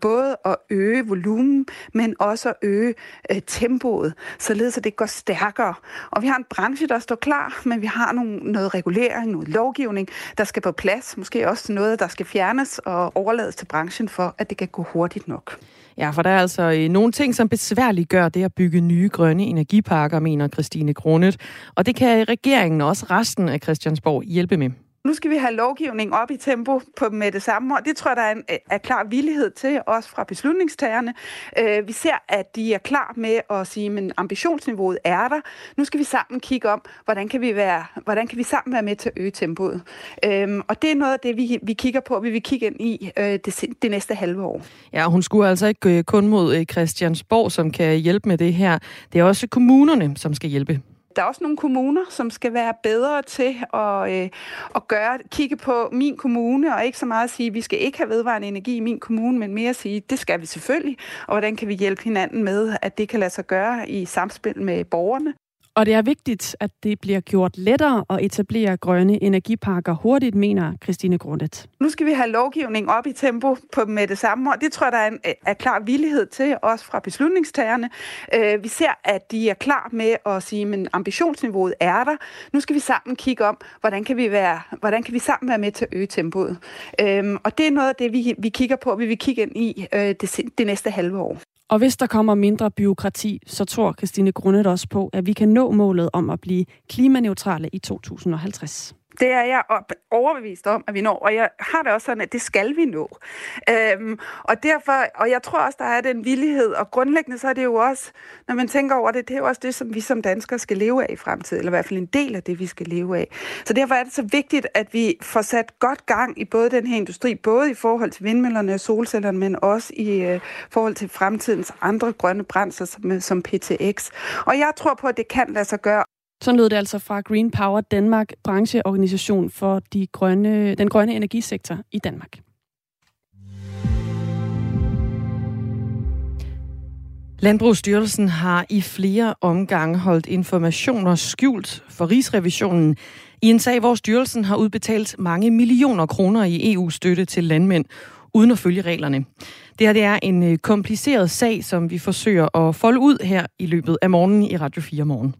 både at øge volumen, men også at øge øh, tempoet, således at det går stærkere. Og vi har en branche, der står klar, men vi har nogle, noget regulering, noget lovgivning, der skal på plads. Måske også noget, der skal fjernes og overlades til branchen for, at det kan gå hurtigt nok. Ja, for der er altså øh, nogle ting, som besværliggør det at bygge nye grønne energiparker, mener Christine Kronet. Og det kan regeringen og også resten af Christiansborg hjælpe med. Nu skal vi have lovgivning op i tempo på, med det samme, og det tror jeg, der er en er klar villighed til, også fra beslutningstagerne. Øh, vi ser, at de er klar med at sige, men ambitionsniveauet er der. Nu skal vi sammen kigge om, hvordan kan vi, være, hvordan kan vi sammen være med til at øge tempoet. Øh, og det er noget af det, vi, vi kigger på, vi vil kigge ind i øh, det, det næste halve år. Ja, hun skulle altså ikke øh, kun mod øh, Christiansborg, som kan hjælpe med det her. Det er også kommunerne, som skal hjælpe. Der er også nogle kommuner, som skal være bedre til at, øh, at gøre, kigge på min kommune, og ikke så meget at sige, at vi skal ikke have vedvarende energi i min kommune, men mere at sige, at det skal vi selvfølgelig, og hvordan kan vi hjælpe hinanden med, at det kan lade sig gøre i samspil med borgerne. Og det er vigtigt, at det bliver gjort lettere at etablere grønne energiparker hurtigt, mener Christine Grundet. Nu skal vi have lovgivning op i tempo på med det samme, og det tror jeg, der er en øh, er klar villighed til, også fra beslutningstagerne. Øh, vi ser, at de er klar med at sige, men ambitionsniveauet er der. Nu skal vi sammen kigge om, hvordan kan vi, være, hvordan kan vi sammen være med til at øge tempoet. Øh, og det er noget af det, vi, vi kigger på, vi vil kigge ind i øh, det, det næste halve år. Og hvis der kommer mindre byråkrati, så tror Christine Grundet også på, at vi kan nå målet om at blive klimaneutrale i 2050. Det er jeg overbevist om, at vi når, og jeg har det også sådan, at det skal vi nå. Øhm, og derfor, og jeg tror også, der er den villighed, og grundlæggende så er det jo også, når man tænker over det, det er jo også det, som vi som danskere skal leve af i fremtiden, eller i hvert fald en del af det, vi skal leve af. Så derfor er det så vigtigt, at vi får sat godt gang i både den her industri, både i forhold til vindmøllerne og solcellerne, men også i øh, forhold til fremtidens andre grønne brændsler, som, øh, som PTX. Og jeg tror på, at det kan lade sig gøre. Så lød det altså fra Green Power Danmark, brancheorganisation for de grønne, den grønne energisektor i Danmark. Landbrugsstyrelsen har i flere omgange holdt informationer skjult for Rigsrevisionen i en sag, hvor styrelsen har udbetalt mange millioner kroner i EU-støtte til landmænd, uden at følge reglerne. Det her det er en øh, kompliceret sag, som vi forsøger at folde ud her i løbet af morgenen i Radio 4 morgen.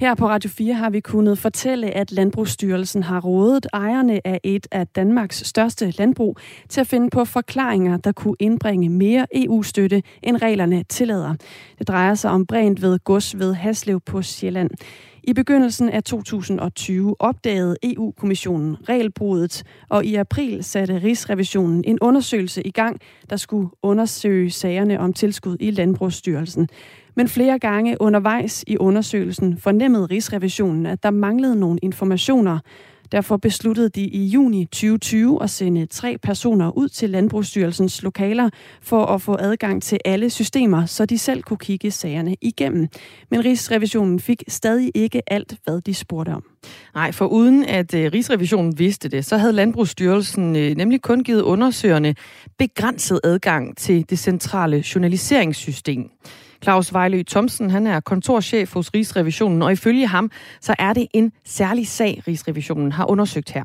Her på Radio 4 har vi kunnet fortælle, at Landbrugsstyrelsen har rådet ejerne af et af Danmarks største landbrug til at finde på forklaringer, der kunne indbringe mere EU-støtte, end reglerne tillader. Det drejer sig om Brent ved Gods ved Haslev på Sjælland. I begyndelsen af 2020 opdagede EU-kommissionen regelbruddet, og i april satte Rigsrevisionen en undersøgelse i gang, der skulle undersøge sagerne om tilskud i Landbrugsstyrelsen. Men flere gange undervejs i undersøgelsen fornemmede Rigsrevisionen, at der manglede nogle informationer. Derfor besluttede de i juni 2020 at sende tre personer ud til Landbrugsstyrelsens lokaler for at få adgang til alle systemer, så de selv kunne kigge sagerne igennem. Men Rigsrevisionen fik stadig ikke alt, hvad de spurgte om. Nej, for uden at øh, Rigsrevisionen vidste det, så havde Landbrugsstyrelsen øh, nemlig kun givet undersøgerne begrænset adgang til det centrale journaliseringssystem. Claus Vejlø Thomsen, han er kontorchef hos Rigsrevisionen, og ifølge ham, så er det en særlig sag, Rigsrevisionen har undersøgt her.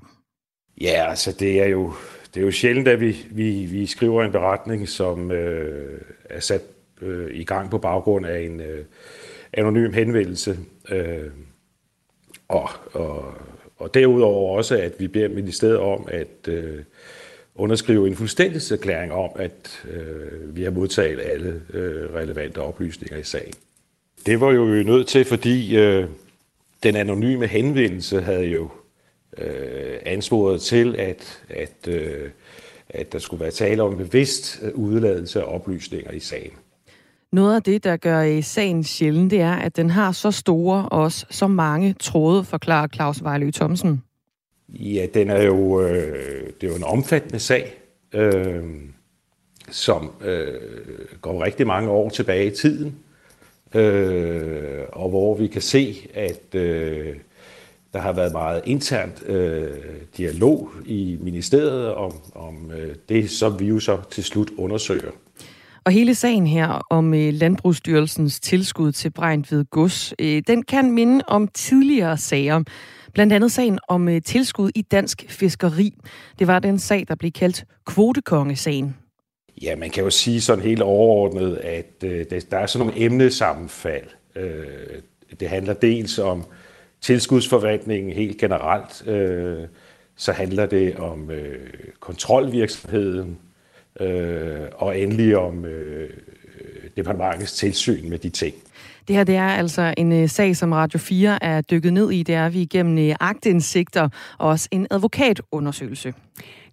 Ja, altså det er jo, det er jo sjældent, at vi, vi, vi skriver en beretning, som øh, er sat øh, i gang på baggrund af en øh, anonym henvendelse. Øh, og, og, og derudover også, at vi beder ministeriet om at øh, underskrive en fuldstændighedserklæring om, at øh, vi har modtaget alle øh, relevante oplysninger i sagen. Det var jo nødt til, fordi øh, den anonyme henvendelse havde jo øh, ansporet til, at, at, øh, at der skulle være tale om bevidst øh, udladelse af oplysninger i sagen. Noget af det, der gør i sagen sjældent, det er, at den har så store og også så mange tråde, forklarer Claus Vejlø Thomsen. Ja, den er jo, øh, det er jo en omfattende sag. Øh, som øh, går rigtig mange år tilbage i tiden, øh, og hvor vi kan se, at øh, der har været meget internt øh, dialog i ministeriet om, om øh, det, som vi jo så til slut undersøger. Og hele sagen her om øh, Landbrugsstyrelsens tilskud til Brejntved Gods, øh, den kan minde om tidligere sager. Blandt andet sagen om øh, tilskud i dansk fiskeri. Det var den sag, der blev kaldt kvotekongesagen. Ja, man kan jo sige sådan helt overordnet, at øh, der er sådan nogle emnesammenfald. Øh, det handler dels om tilskudsforvaltningen helt generelt, øh, så handler det om øh, kontrolvirksomheden, øh, og endelig om øh, departementets tilsyn med de ting. Det her det er altså en øh, sag, som Radio 4 er dykket ned i. Det er vi igennem uh, agtindsigter og også en advokatundersøgelse.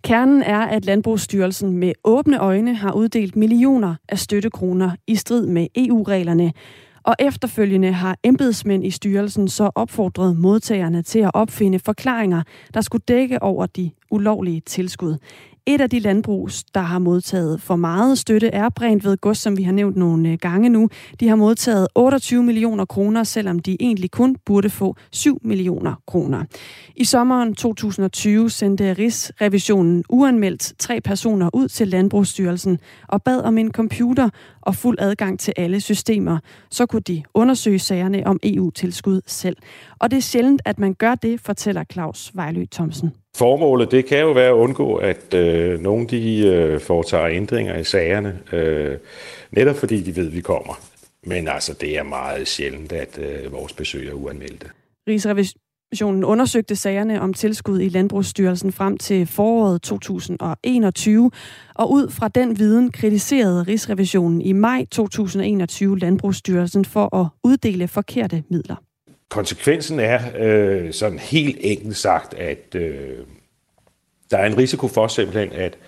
Kernen er, at Landbrugsstyrelsen med åbne øjne har uddelt millioner af støttekroner i strid med EU-reglerne. Og efterfølgende har embedsmænd i styrelsen så opfordret modtagerne til at opfinde forklaringer, der skulle dække over de ulovlige tilskud. Et af de landbrug, der har modtaget for meget støtte, er Brent ved Gods, som vi har nævnt nogle øh, gange nu. De har modtaget 28 millioner kroner, selvom de egentlig kun burde få 7 millioner kroner. I sommeren 2020 sendte Rigsrevisionen uanmeldt tre personer ud til Landbrugsstyrelsen og bad om en computer og fuld adgang til alle systemer. Så kunne de undersøge sagerne om EU-tilskud selv. Og det er sjældent, at man gør det, fortæller Claus Vejlø Thomsen. Formålet det kan jo være at undgå, at øh, nogle de øh, foretager ændringer i sagerne, øh, netop fordi de ved, at vi kommer. Men altså, det er meget sjældent, at øh, vores besøg er uanmeldte. Rigsrevisionen undersøgte sagerne om tilskud i Landbrugsstyrelsen frem til foråret 2021, og ud fra den viden kritiserede Rigsrevisionen i maj 2021 Landbrugsstyrelsen for at uddele forkerte midler. Konsekvensen er øh, sådan helt enkelt sagt, at øh, der er en risiko for simpelthen, at,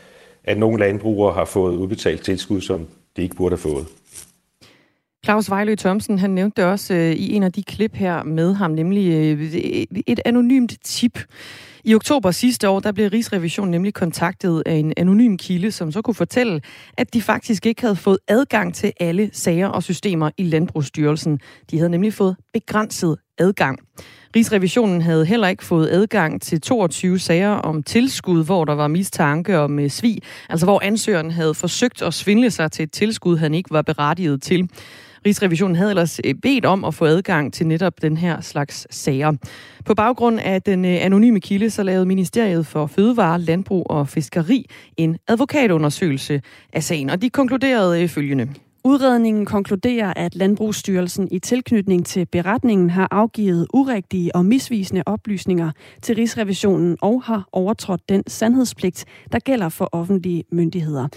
at nogle landbrugere har fået udbetalt tilskud, som de ikke burde have fået. Claus Vejlø Thomsen, han nævnte det også øh, i en af de klip her med ham, nemlig øh, et anonymt tip. I oktober sidste år, der blev Rigsrevisionen nemlig kontaktet af en anonym kilde, som så kunne fortælle, at de faktisk ikke havde fået adgang til alle sager og systemer i Landbrugsstyrelsen. De havde nemlig fået begrænset adgang. Rigsrevisionen havde heller ikke fået adgang til 22 sager om tilskud, hvor der var mistanke om øh, svig, altså hvor ansøgeren havde forsøgt at svindle sig til et tilskud, han ikke var berettiget til. Rigsrevisionen havde ellers øh, bedt om at få adgang til netop den her slags sager. På baggrund af den øh, anonyme kilde, så lavede Ministeriet for Fødevare, Landbrug og Fiskeri en advokatundersøgelse af sagen, og de konkluderede øh, følgende. Udredningen konkluderer, at Landbrugsstyrelsen i tilknytning til beretningen har afgivet urigtige og misvisende oplysninger til Rigsrevisionen og har overtrådt den sandhedspligt, der gælder for offentlige myndigheder.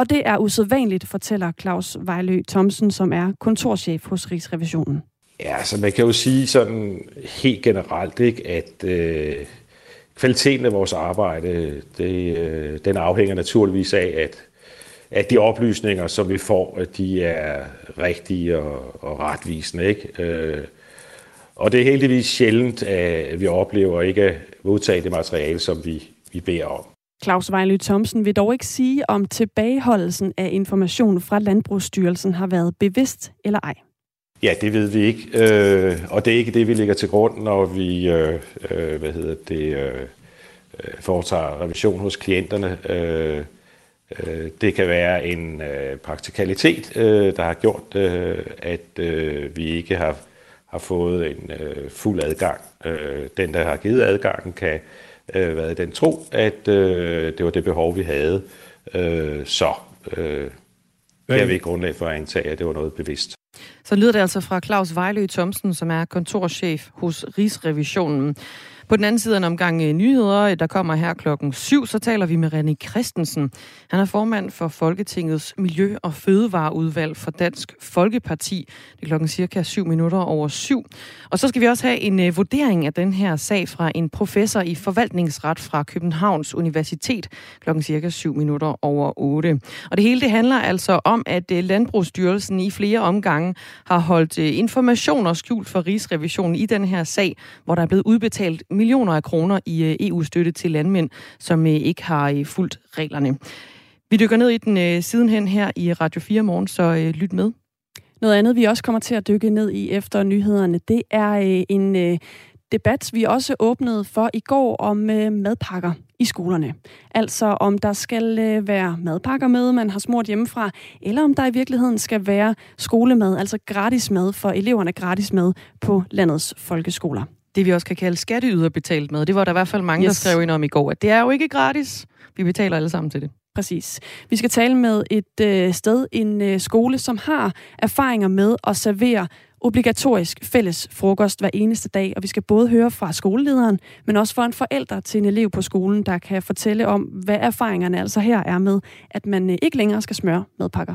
Og det er usædvanligt, fortæller Claus Vejlø Thomsen, som er kontorchef hos Rigsrevisionen. Ja, så man kan jo sige sådan helt generelt, ikke, at øh, kvaliteten af vores arbejde, det, øh, den afhænger naturligvis af, at at de oplysninger, som vi får, at de er rigtige og, og retvisende. Ikke? Øh, og det er heldigvis sjældent, at vi oplever ikke at modtage det materiale, som vi, vi beder om. Claus Vejly Thomsen vil dog ikke sige, om tilbageholdelsen af information fra Landbrugsstyrelsen har været bevidst eller ej. Ja, det ved vi ikke, øh, og det er ikke det, vi lægger til grund, når vi øh, øh hvad hedder det, øh, øh, foretager revision hos klienterne. Øh, Øh, det kan være en øh, praktikalitet, øh, der har gjort, øh, at vi ikke har, har fået en fuld adgang. Den, der har givet adgangen, kan være den tro, at det var det behov, vi havde. Så det har vi ikke grundlag for at antage, at det var noget bevidst. Så lyder det altså fra Claus Vejlø Thomsen, som er kontorchef hos Rigsrevisionen. På den anden side af en omgang øh, nyheder, øh, der kommer her klokken 7, så taler vi med René Christensen. Han er formand for Folketingets Miljø- og Fødevareudvalg for Dansk Folkeparti. Det er klokken cirka 7 minutter over 7. Og så skal vi også have en øh, vurdering af den her sag fra en professor i forvaltningsret fra Københavns Universitet klokken cirka 7 minutter over 8. Og det hele det handler altså om, at Landbrugsstyrelsen i flere omgange har holdt informationer skjult for Rigsrevisionen i den her sag, hvor der er blevet udbetalt millioner af kroner i øh, EU-støtte til landmænd, som øh, ikke har øh, fulgt reglerne. Vi dykker ned i den sidenhen her i Radio 4 morgen, så lyt med. Noget andet, vi også kommer til at dykke ned i efter nyhederne, det er en debat, vi også åbnede for i går om øh, madpakker i skolerne. Altså om der skal øh, være madpakker med, man har smurt hjemmefra, eller om der i virkeligheden skal være skolemad, altså gratis mad for eleverne, gratis mad på landets folkeskoler. Det vi også kan kalde skatteyderbetalt mad, det var der i hvert fald mange, yes. der skrev ind om i går, at det er jo ikke gratis. Vi betaler alle sammen til det. Præcis. Vi skal tale med et øh, sted, en øh, skole, som har erfaringer med at servere obligatorisk fælles frokost hver eneste dag, og vi skal både høre fra skolelederen, men også fra en forælder til en elev på skolen, der kan fortælle om, hvad erfaringerne altså her er med, at man øh, ikke længere skal smøre madpakker.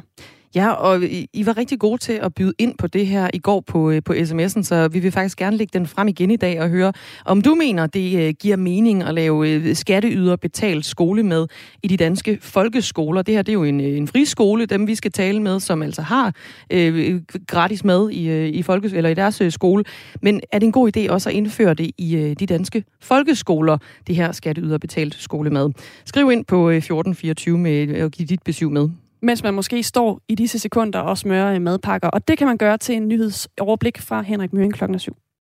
Ja, og I var rigtig gode til at byde ind på det her i går på, øh, på sms'en, så vi vil faktisk gerne lægge den frem igen i dag og høre, om du mener, det øh, giver mening at lave øh, skatteyder betalt skole med i de danske folkeskoler. Det her det er jo en, en friskole, dem vi skal tale med, som altså har øh, gratis mad i, i, folkes, eller i deres skole. Men er det en god idé også at indføre det i øh, de danske folkeskoler, det her skatteyder betalt skolemad? Skriv ind på 1424 med at give dit besøg med mens man måske står i disse sekunder og smører madpakker. Og det kan man gøre til en nyhedsoverblik fra Henrik Møring klokken 7.